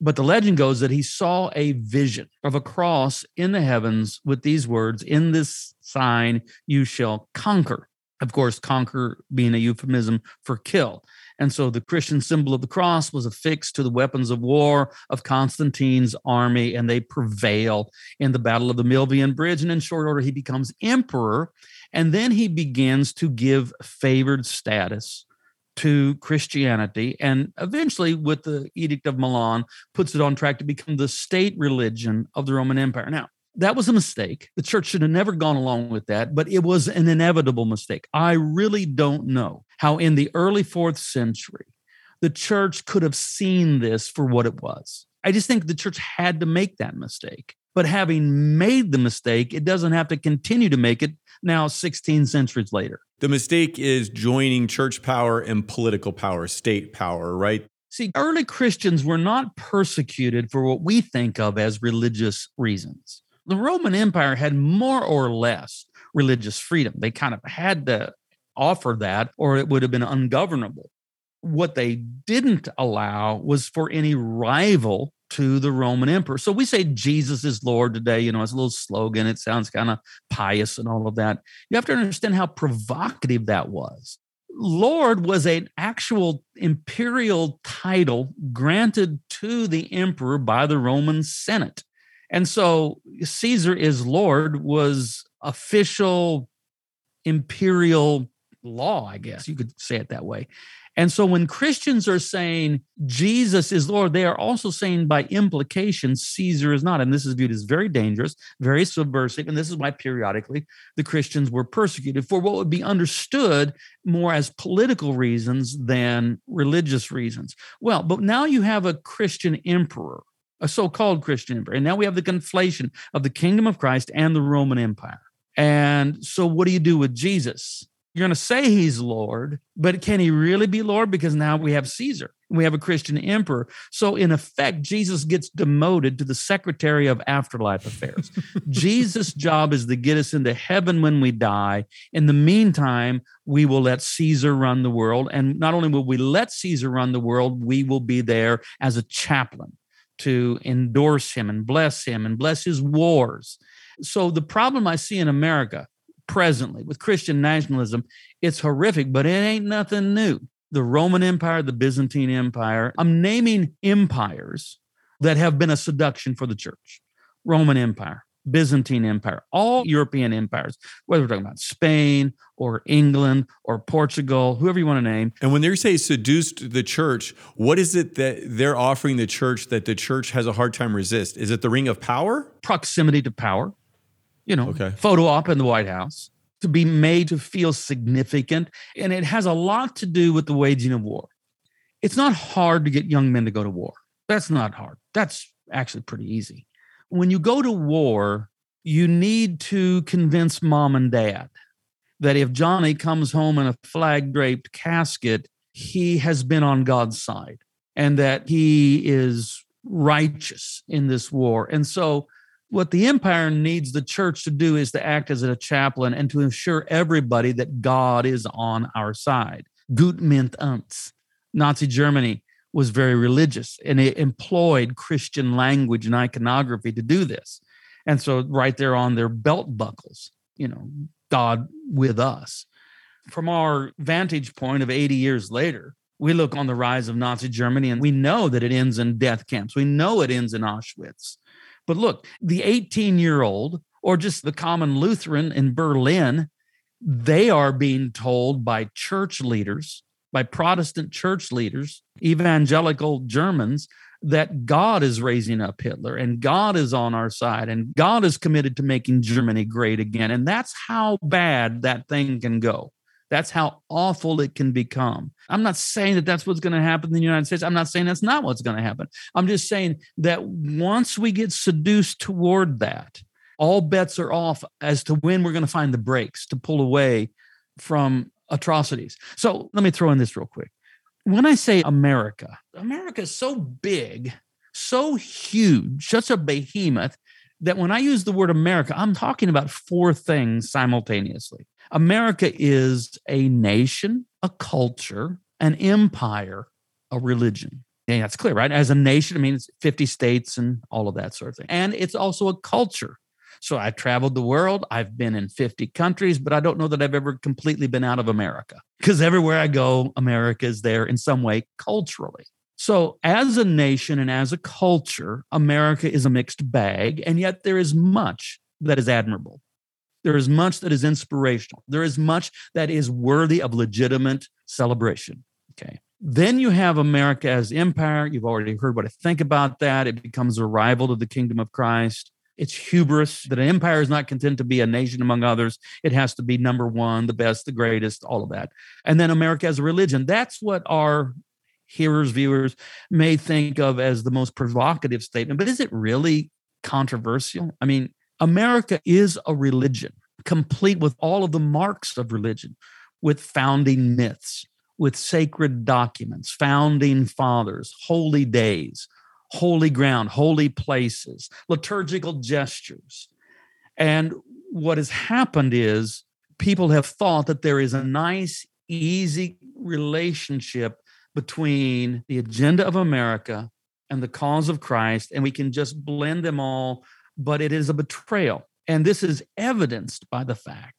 But the legend goes that he saw a vision of a cross in the heavens with these words In this sign you shall conquer. Of course, conquer being a euphemism for kill. And so the Christian symbol of the cross was affixed to the weapons of war of Constantine's army, and they prevail in the Battle of the Milvian Bridge. And in short order, he becomes emperor. And then he begins to give favored status to Christianity, and eventually, with the Edict of Milan, puts it on track to become the state religion of the Roman Empire. Now, that was a mistake. The church should have never gone along with that, but it was an inevitable mistake. I really don't know how in the early fourth century the church could have seen this for what it was. I just think the church had to make that mistake. But having made the mistake, it doesn't have to continue to make it now 16 centuries later. The mistake is joining church power and political power, state power, right? See, early Christians were not persecuted for what we think of as religious reasons the Roman Empire had more or less religious freedom. They kind of had to offer that, or it would have been ungovernable. What they didn't allow was for any rival to the Roman emperor. So we say Jesus is Lord today. You know, it's a little slogan. It sounds kind of pious and all of that. You have to understand how provocative that was. Lord was an actual imperial title granted to the emperor by the Roman Senate. And so Caesar is Lord was official imperial law, I guess you could say it that way. And so when Christians are saying Jesus is Lord, they are also saying by implication Caesar is not. And this is viewed as very dangerous, very subversive. And this is why periodically the Christians were persecuted for what would be understood more as political reasons than religious reasons. Well, but now you have a Christian emperor. A so called Christian emperor. And now we have the conflation of the kingdom of Christ and the Roman Empire. And so, what do you do with Jesus? You're going to say he's Lord, but can he really be Lord? Because now we have Caesar, we have a Christian emperor. So, in effect, Jesus gets demoted to the secretary of afterlife affairs. Jesus' job is to get us into heaven when we die. In the meantime, we will let Caesar run the world. And not only will we let Caesar run the world, we will be there as a chaplain to endorse him and bless him and bless his wars. So, the problem I see in America presently with Christian nationalism, it's horrific, but it ain't nothing new. The Roman Empire, the Byzantine Empire, I'm naming empires that have been a seduction for the church. Roman Empire, Byzantine Empire, all European empires, whether we're talking about Spain or England or Portugal, whoever you want to name. And when they say seduced the church, what is it that they're offering the church that the church has a hard time resist? Is it the ring of power? Proximity to power you know, okay. photo op in the White House to be made to feel significant. And it has a lot to do with the waging of war. It's not hard to get young men to go to war. That's not hard. That's actually pretty easy. When you go to war, you need to convince mom and dad that if Johnny comes home in a flag draped casket, he has been on God's side and that he is righteous in this war. And so what the empire needs the church to do is to act as a chaplain and to ensure everybody that God is on our side. Gott mit uns. Nazi Germany was very religious and it employed Christian language and iconography to do this. And so, right there on their belt buckles, you know, God with us. From our vantage point of 80 years later, we look on the rise of Nazi Germany and we know that it ends in death camps. We know it ends in Auschwitz. But look, the 18 year old or just the common Lutheran in Berlin, they are being told by church leaders, by Protestant church leaders, evangelical Germans, that God is raising up Hitler and God is on our side and God is committed to making Germany great again. And that's how bad that thing can go. That's how awful it can become. I'm not saying that that's what's going to happen in the United States. I'm not saying that's not what's going to happen. I'm just saying that once we get seduced toward that, all bets are off as to when we're going to find the brakes to pull away from atrocities. So let me throw in this real quick. When I say America, America is so big, so huge, such a behemoth that when I use the word America, I'm talking about four things simultaneously. America is a nation, a culture, an empire, a religion. Yeah, that's clear, right? As a nation, I mean, it's 50 states and all of that sort of thing. And it's also a culture. So I've traveled the world. I've been in 50 countries, but I don't know that I've ever completely been out of America because everywhere I go, America is there in some way culturally. So, as a nation and as a culture, America is a mixed bag, and yet there is much that is admirable. There is much that is inspirational. There is much that is worthy of legitimate celebration. Okay. Then you have America as empire. You've already heard what I think about that. It becomes a rival to the kingdom of Christ. It's hubris that an empire is not content to be a nation among others. It has to be number one, the best, the greatest, all of that. And then America as a religion. That's what our hearers, viewers may think of as the most provocative statement. But is it really controversial? I mean, America is a religion, complete with all of the marks of religion, with founding myths, with sacred documents, founding fathers, holy days, holy ground, holy places, liturgical gestures. And what has happened is people have thought that there is a nice, easy relationship between the agenda of America and the cause of Christ, and we can just blend them all, but it is a betrayal. And this is evidenced by the fact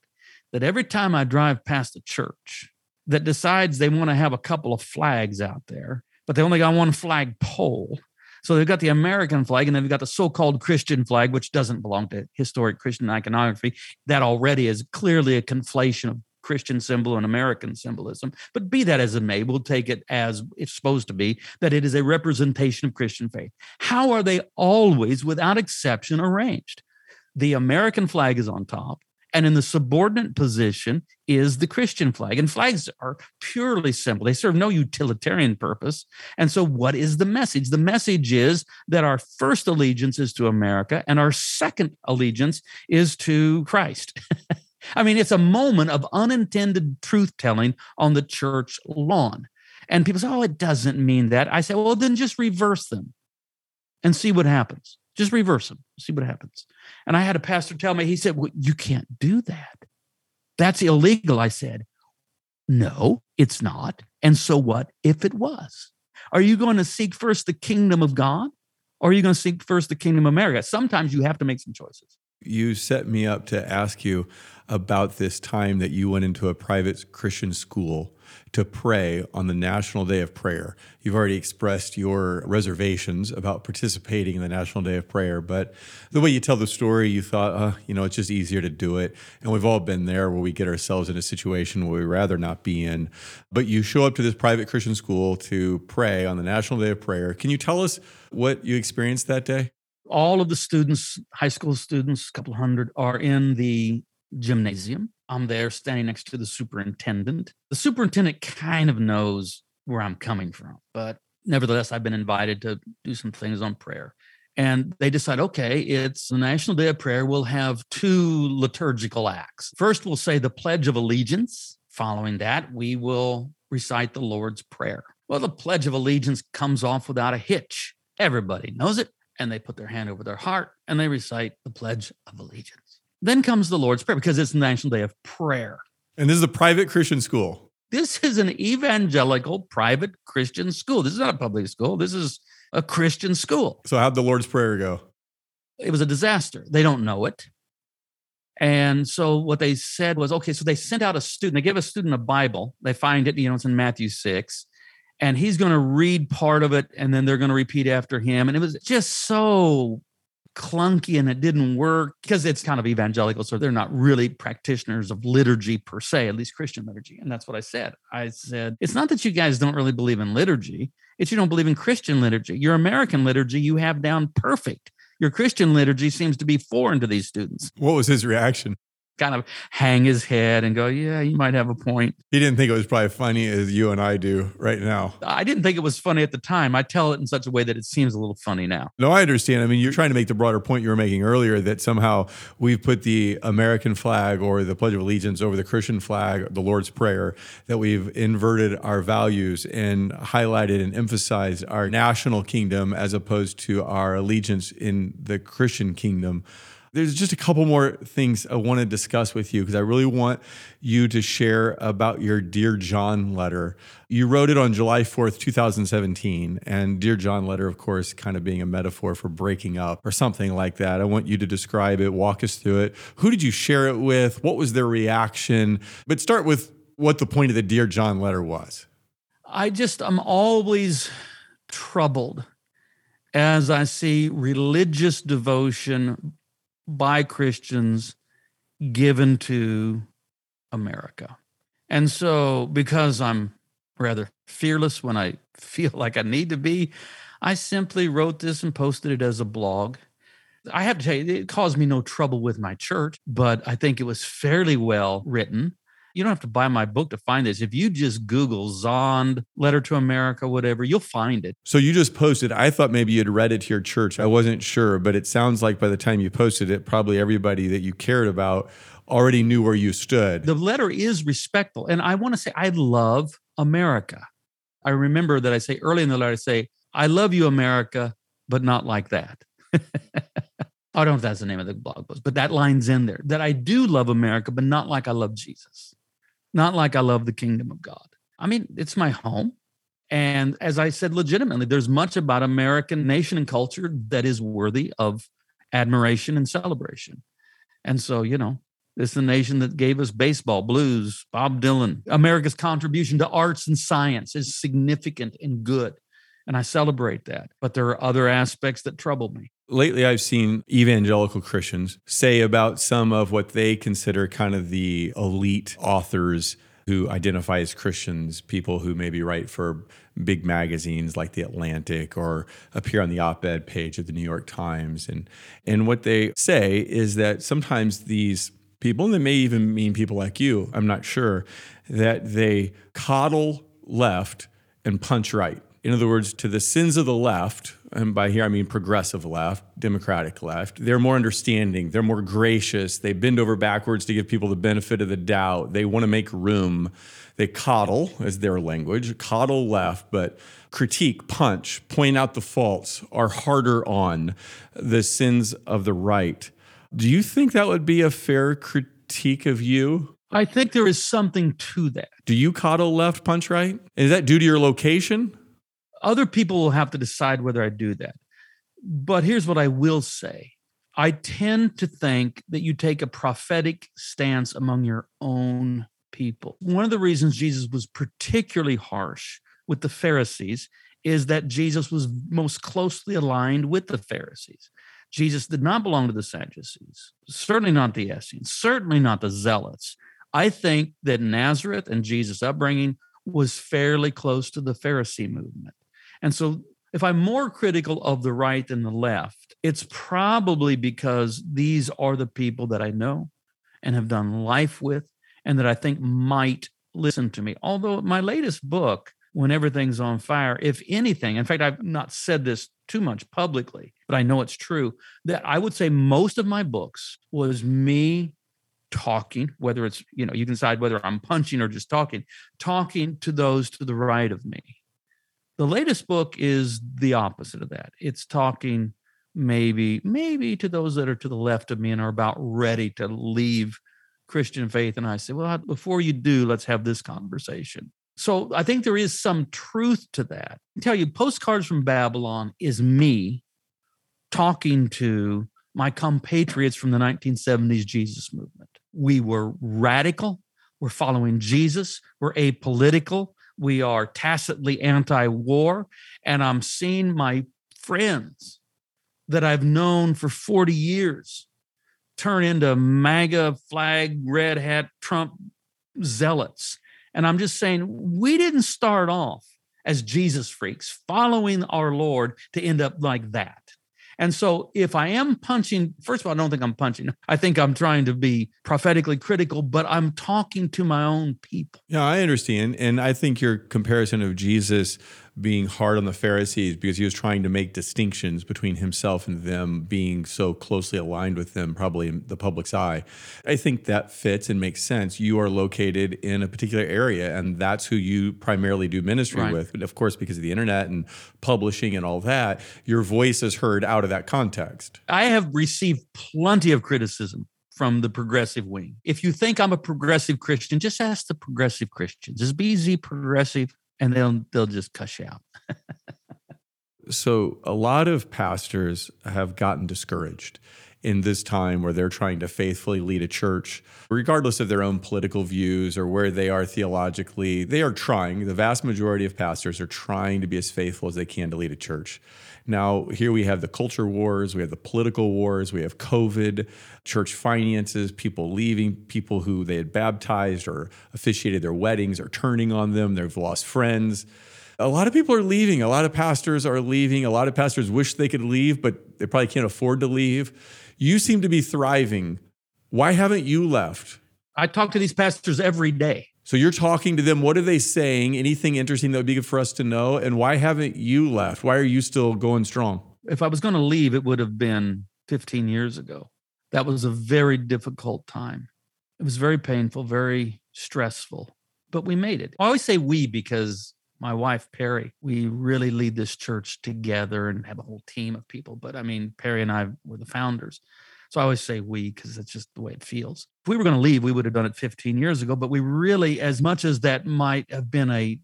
that every time I drive past a church that decides they want to have a couple of flags out there, but they only got one flag pole. So they've got the American flag and they've got the so called Christian flag, which doesn't belong to historic Christian iconography. That already is clearly a conflation of Christian symbol and American symbolism. But be that as it may, we'll take it as it's supposed to be that it is a representation of Christian faith. How are they always, without exception, arranged? The American flag is on top, and in the subordinate position is the Christian flag. And flags are purely simple, they serve no utilitarian purpose. And so, what is the message? The message is that our first allegiance is to America, and our second allegiance is to Christ. I mean, it's a moment of unintended truth telling on the church lawn. And people say, oh, it doesn't mean that. I say, well, then just reverse them and see what happens. Just reverse them, see what happens. And I had a pastor tell me, he said, well, you can't do that. That's illegal. I said, no, it's not. And so what if it was? Are you going to seek first the kingdom of God or are you going to seek first the kingdom of America? Sometimes you have to make some choices. You set me up to ask you about this time that you went into a private Christian school to pray on the National Day of Prayer. You've already expressed your reservations about participating in the National Day of Prayer, but the way you tell the story, you thought, uh, you know, it's just easier to do it. And we've all been there where we get ourselves in a situation where we'd rather not be in. But you show up to this private Christian school to pray on the National Day of Prayer. Can you tell us what you experienced that day? All of the students, high school students, a couple hundred, are in the gymnasium. I'm there standing next to the superintendent. The superintendent kind of knows where I'm coming from, but nevertheless, I've been invited to do some things on prayer. And they decide, okay, it's the National Day of Prayer. We'll have two liturgical acts. First, we'll say the Pledge of Allegiance. Following that, we will recite the Lord's Prayer. Well, the Pledge of Allegiance comes off without a hitch. Everybody knows it and they put their hand over their heart and they recite the Pledge of Allegiance. Then comes the Lord's Prayer because it's the National Day of Prayer. And this is a private Christian school. This is an evangelical private Christian school. This is not a public school. This is a Christian school. So, how'd the Lord's Prayer go? It was a disaster. They don't know it. And so, what they said was okay, so they sent out a student, they gave a student a Bible. They find it, you know, it's in Matthew 6 and he's going to read part of it and then they're going to repeat after him. And it was just so clunky and it didn't work because it's kind of evangelical so they're not really practitioners of liturgy per se at least christian liturgy and that's what i said. I said it's not that you guys don't really believe in liturgy it's you don't believe in christian liturgy. Your american liturgy you have down perfect. Your christian liturgy seems to be foreign to these students. What was his reaction kind of hang his head and go, Yeah, you might have a point. He didn't think it was probably funny as you and I do right now. I didn't think it was funny at the time. I tell it in such a way that it seems a little funny now. No, I understand. I mean, you're trying to make the broader point you were making earlier that somehow we've put the American flag or the Pledge of Allegiance over the Christian flag, the Lord's Prayer, that we've inverted our values and highlighted and emphasized our national kingdom as opposed to our allegiance in the Christian kingdom there's just a couple more things I want to discuss with you because I really want you to share about your Dear John letter. You wrote it on July 4th, 2017. And Dear John letter, of course, kind of being a metaphor for breaking up or something like that. I want you to describe it, walk us through it. Who did you share it with? What was their reaction? But start with what the point of the Dear John letter was. I just, I'm always troubled as I see religious devotion by Christians given to America. And so, because I'm rather fearless when I feel like I need to be, I simply wrote this and posted it as a blog. I have to tell you, it caused me no trouble with my church, but I think it was fairly well written you don't have to buy my book to find this. If you just Google Zahnd, Letter to America, whatever, you'll find it. So you just posted. I thought maybe you'd read it to your church. I wasn't sure, but it sounds like by the time you posted it, probably everybody that you cared about already knew where you stood. The letter is respectful. And I want to say, I love America. I remember that I say early in the letter, I say, I love you, America, but not like that. I don't know if that's the name of the blog post, but that line's in there that I do love America, but not like I love Jesus not like I love the kingdom of God. I mean, it's my home. And as I said, legitimately, there's much about American nation and culture that is worthy of admiration and celebration. And so, you know, is the nation that gave us baseball, blues, Bob Dylan. America's contribution to arts and science is significant and good. And I celebrate that. But there are other aspects that trouble me. Lately, I've seen evangelical Christians say about some of what they consider kind of the elite authors who identify as Christians, people who maybe write for big magazines like The Atlantic or appear on the op ed page of the New York Times. And, and what they say is that sometimes these people, and they may even mean people like you, I'm not sure, that they coddle left and punch right. In other words, to the sins of the left, and by here I mean progressive left, democratic left, they're more understanding, they're more gracious, they bend over backwards to give people the benefit of the doubt, they want to make room. They coddle, as their language, coddle left, but critique, punch, point out the faults, are harder on the sins of the right. Do you think that would be a fair critique of you? I think there is something to that. Do you coddle left, punch right? Is that due to your location? Other people will have to decide whether I do that. But here's what I will say I tend to think that you take a prophetic stance among your own people. One of the reasons Jesus was particularly harsh with the Pharisees is that Jesus was most closely aligned with the Pharisees. Jesus did not belong to the Sadducees, certainly not the Essenes, certainly not the Zealots. I think that Nazareth and Jesus' upbringing was fairly close to the Pharisee movement. And so, if I'm more critical of the right than the left, it's probably because these are the people that I know and have done life with and that I think might listen to me. Although, my latest book, When Everything's on Fire, if anything, in fact, I've not said this too much publicly, but I know it's true that I would say most of my books was me talking, whether it's, you know, you can decide whether I'm punching or just talking, talking to those to the right of me the latest book is the opposite of that. It's talking maybe maybe to those that are to the left of me and are about ready to leave Christian faith and I say, "Well, before you do, let's have this conversation." So, I think there is some truth to that. I tell you, Postcards from Babylon is me talking to my compatriots from the 1970s Jesus movement. We were radical, we're following Jesus, we're apolitical, we are tacitly anti war. And I'm seeing my friends that I've known for 40 years turn into MAGA flag, red hat, Trump zealots. And I'm just saying, we didn't start off as Jesus freaks, following our Lord to end up like that. And so if I am punching, first of all, I don't think I'm punching. I think I'm trying to be prophetically critical, but I'm talking to my own people. Yeah, I understand. And I think your comparison of Jesus being hard on the Pharisees because he was trying to make distinctions between himself and them being so closely aligned with them, probably in the public's eye. I think that fits and makes sense. You are located in a particular area, and that's who you primarily do ministry right. with. But of course, because of the internet and publishing and all that, your voice is heard out of that context. I have received plenty of criticism from the progressive wing. If you think I'm a progressive Christian, just ask the progressive Christians. Is BZ progressive? And they'll they'll just cuss you out. so a lot of pastors have gotten discouraged in this time where they're trying to faithfully lead a church, regardless of their own political views or where they are theologically. They are trying, the vast majority of pastors are trying to be as faithful as they can to lead a church. Now, here we have the culture wars, we have the political wars, we have COVID, church finances, people leaving, people who they had baptized or officiated their weddings are turning on them, they've lost friends. A lot of people are leaving. A lot of pastors are leaving. A lot of pastors wish they could leave, but they probably can't afford to leave. You seem to be thriving. Why haven't you left? I talk to these pastors every day. So you're talking to them. What are they saying? Anything interesting that would be good for us to know? And why haven't you left? Why are you still going strong? If I was going to leave, it would have been 15 years ago. That was a very difficult time. It was very painful, very stressful, but we made it. I always say we because my wife, Peri, we really lead this church together and have a whole team of people. But I mean, Peri and I were the founders. So I always say we because that's just the way it feels. If we were going to leave, we would have done it 15 years ago. But we really, as much as that might have been a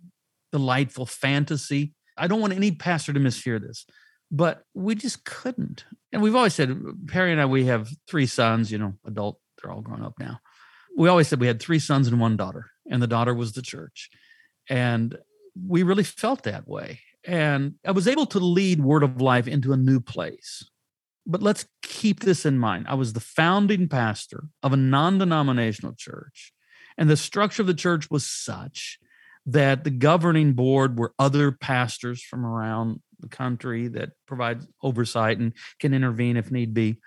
delightful fantasy. I don't want any pastor to mishear this, but we just couldn't. And we've always said, Peri and I, we have three sons, you know, adult, they're all grown up now. We always said we had three sons and one daughter, and the daughter was the church. And we really felt that way. And I was able to lead Word of Life into a new place. But let's keep this in mind. I was the founding pastor of a non denominational church, and the structure of the church was such that the governing board were other pastors from around the country that provide oversight and can intervene if need be,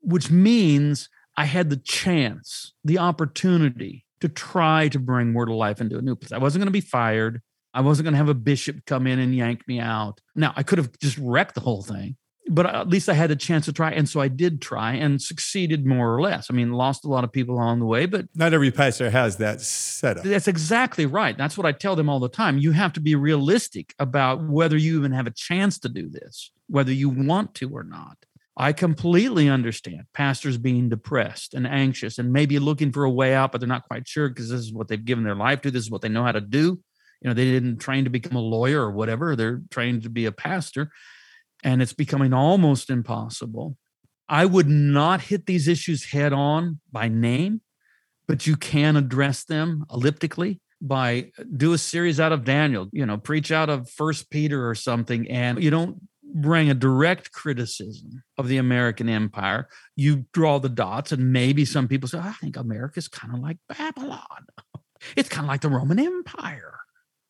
which means I had the chance, the opportunity to try to bring Word of Life into a new place. I wasn't going to be fired. I wasn't going to have a bishop come in and yank me out. Now, I could have just wrecked the whole thing, but at least I had a chance to try. And so I did try and succeeded more or less. I mean, lost a lot of people along the way, but not every pastor has that setup. That's exactly right. That's what I tell them all the time. You have to be realistic about whether you even have a chance to do this, whether you want to or not. I completely understand pastors being depressed and anxious and maybe looking for a way out, but they're not quite sure because this is what they've given their life to. This is what they know how to do. You know, they didn't train to become a lawyer or whatever. They're trained to be a pastor, and it's becoming almost impossible. I would not hit these issues head on by name, but you can address them elliptically by do a series out of Daniel, you know, preach out of First Peter or something, and you don't bring a direct criticism of the American empire. You draw the dots, and maybe some people say, I think America's kind of like Babylon. It's kind of like the Roman Empire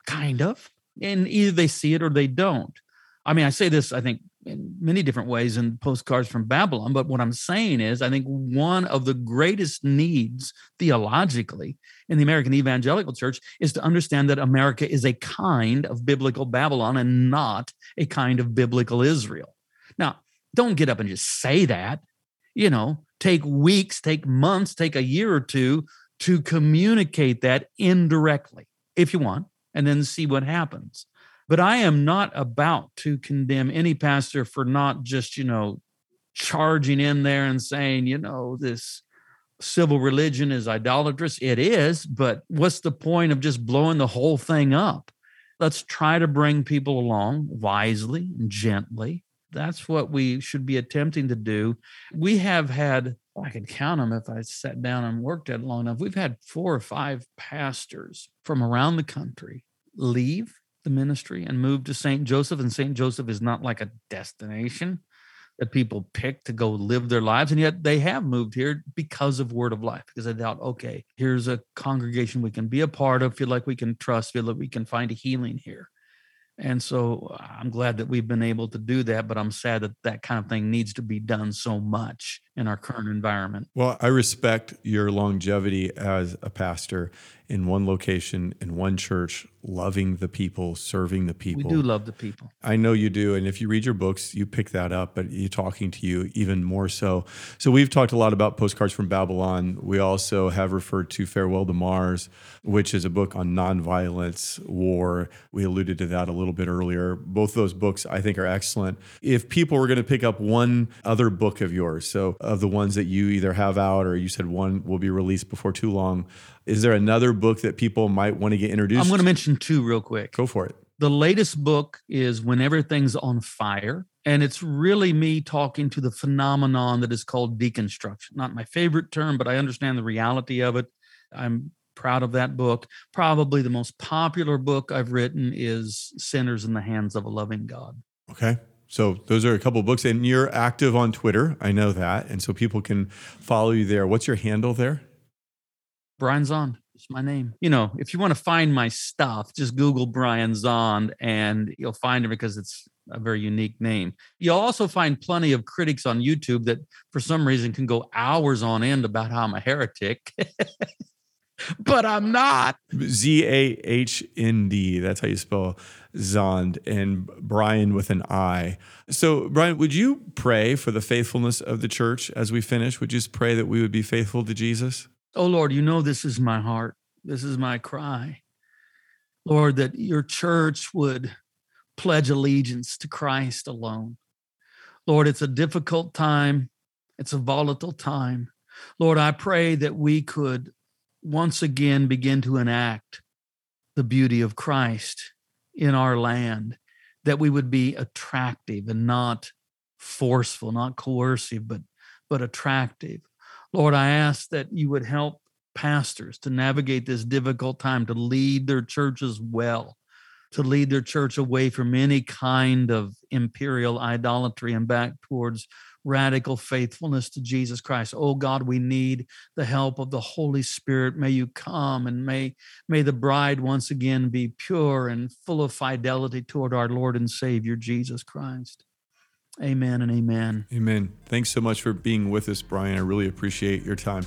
kind of. And either they see it or they don't. I mean, I say this, I think, in many different ways in postcards from Babylon, but what I'm saying is, I think one of the greatest needs theologically in the American evangelical church is to understand that America is a kind of biblical Babylon and not a kind of biblical Israel. Now, don't get up and just say that. You know, take weeks, take months, take a year or two to communicate that indirectly if you want and then see what happens. But I am not about to condemn any pastor for not just, you know, charging in there and saying, you know, this civil religion is idolatrous. It is, but what's the point of just blowing the whole thing up? Let's try to bring people along wisely and gently. That's what we should be attempting to do. We have had, I can count them if I sat down and worked at it long enough. We've had four or five pastors from around the country leave the ministry and move to St. Joseph. And St. Joseph is not like a destination that people pick to go live their lives. And yet they have moved here because of word of life, because they thought, okay, here's a congregation we can be a part of, feel like we can trust, feel like we can find a healing here. And so I'm glad that we've been able to do that, but I'm sad that that kind of thing needs to be done so much in our current environment. Well, I respect your longevity as a pastor in one location, in one church, loving the people, serving the people. We do love the people. I know you do. And if you read your books, you pick that up, but you're talking to you even more so. So we've talked a lot about Postcards from Babylon. We also have referred to Farewell to Mars, which is a book on nonviolence, war. We alluded to that a little bit earlier. Both those books I think are excellent. If people were going to pick up one other book of yours, so of the ones that you either have out or you said one will be released before too long, is there another book that people might want to get introduced? I'm going to mention two real quick. Go for it. The latest book is When Everything's on Fire. And it's really me talking to the phenomenon that is called deconstruction. Not my favorite term, but I understand the reality of it. I'm proud of that book. Probably the most popular book I've written is Sinners in the Hands of a Loving God. Okay. So those are a couple books, and you're active on Twitter. I know that, and so people can follow you there. What's your handle there? Brian Zahnd is my name. You know, if you want to find my stuff, just Google Brian Zahnd, and you'll find it because it's a very unique name. You'll also find plenty of critics on YouTube that, for some reason, can go hours on end about how I'm a heretic. but I'm not. Z A H N D. That's how you spell Zahnd and Brian with an I. So, Brian, would you pray for the faithfulness of the church as we finish? Would you just pray that we would be faithful to Jesus? Oh, Lord, you know this is my heart. This is my cry. Lord, that your church would pledge allegiance to Christ alone. Lord, it's a difficult time, it's a volatile time. Lord, I pray that we could once again begin to enact the beauty of Christ in our land, that we would be attractive and not forceful, not coercive, but but attractive. Lord, I ask that you would help pastors to navigate this difficult time, to lead their churches well, to lead their church away from any kind of imperial idolatry and back towards radical faithfulness to Jesus Christ. Oh God, we need the help of the Holy Spirit. May you come and may may the bride once again be pure and full of fidelity toward our Lord and Savior Jesus Christ. Amen and amen. Amen. Thanks so much for being with us, Brian. I really appreciate your time.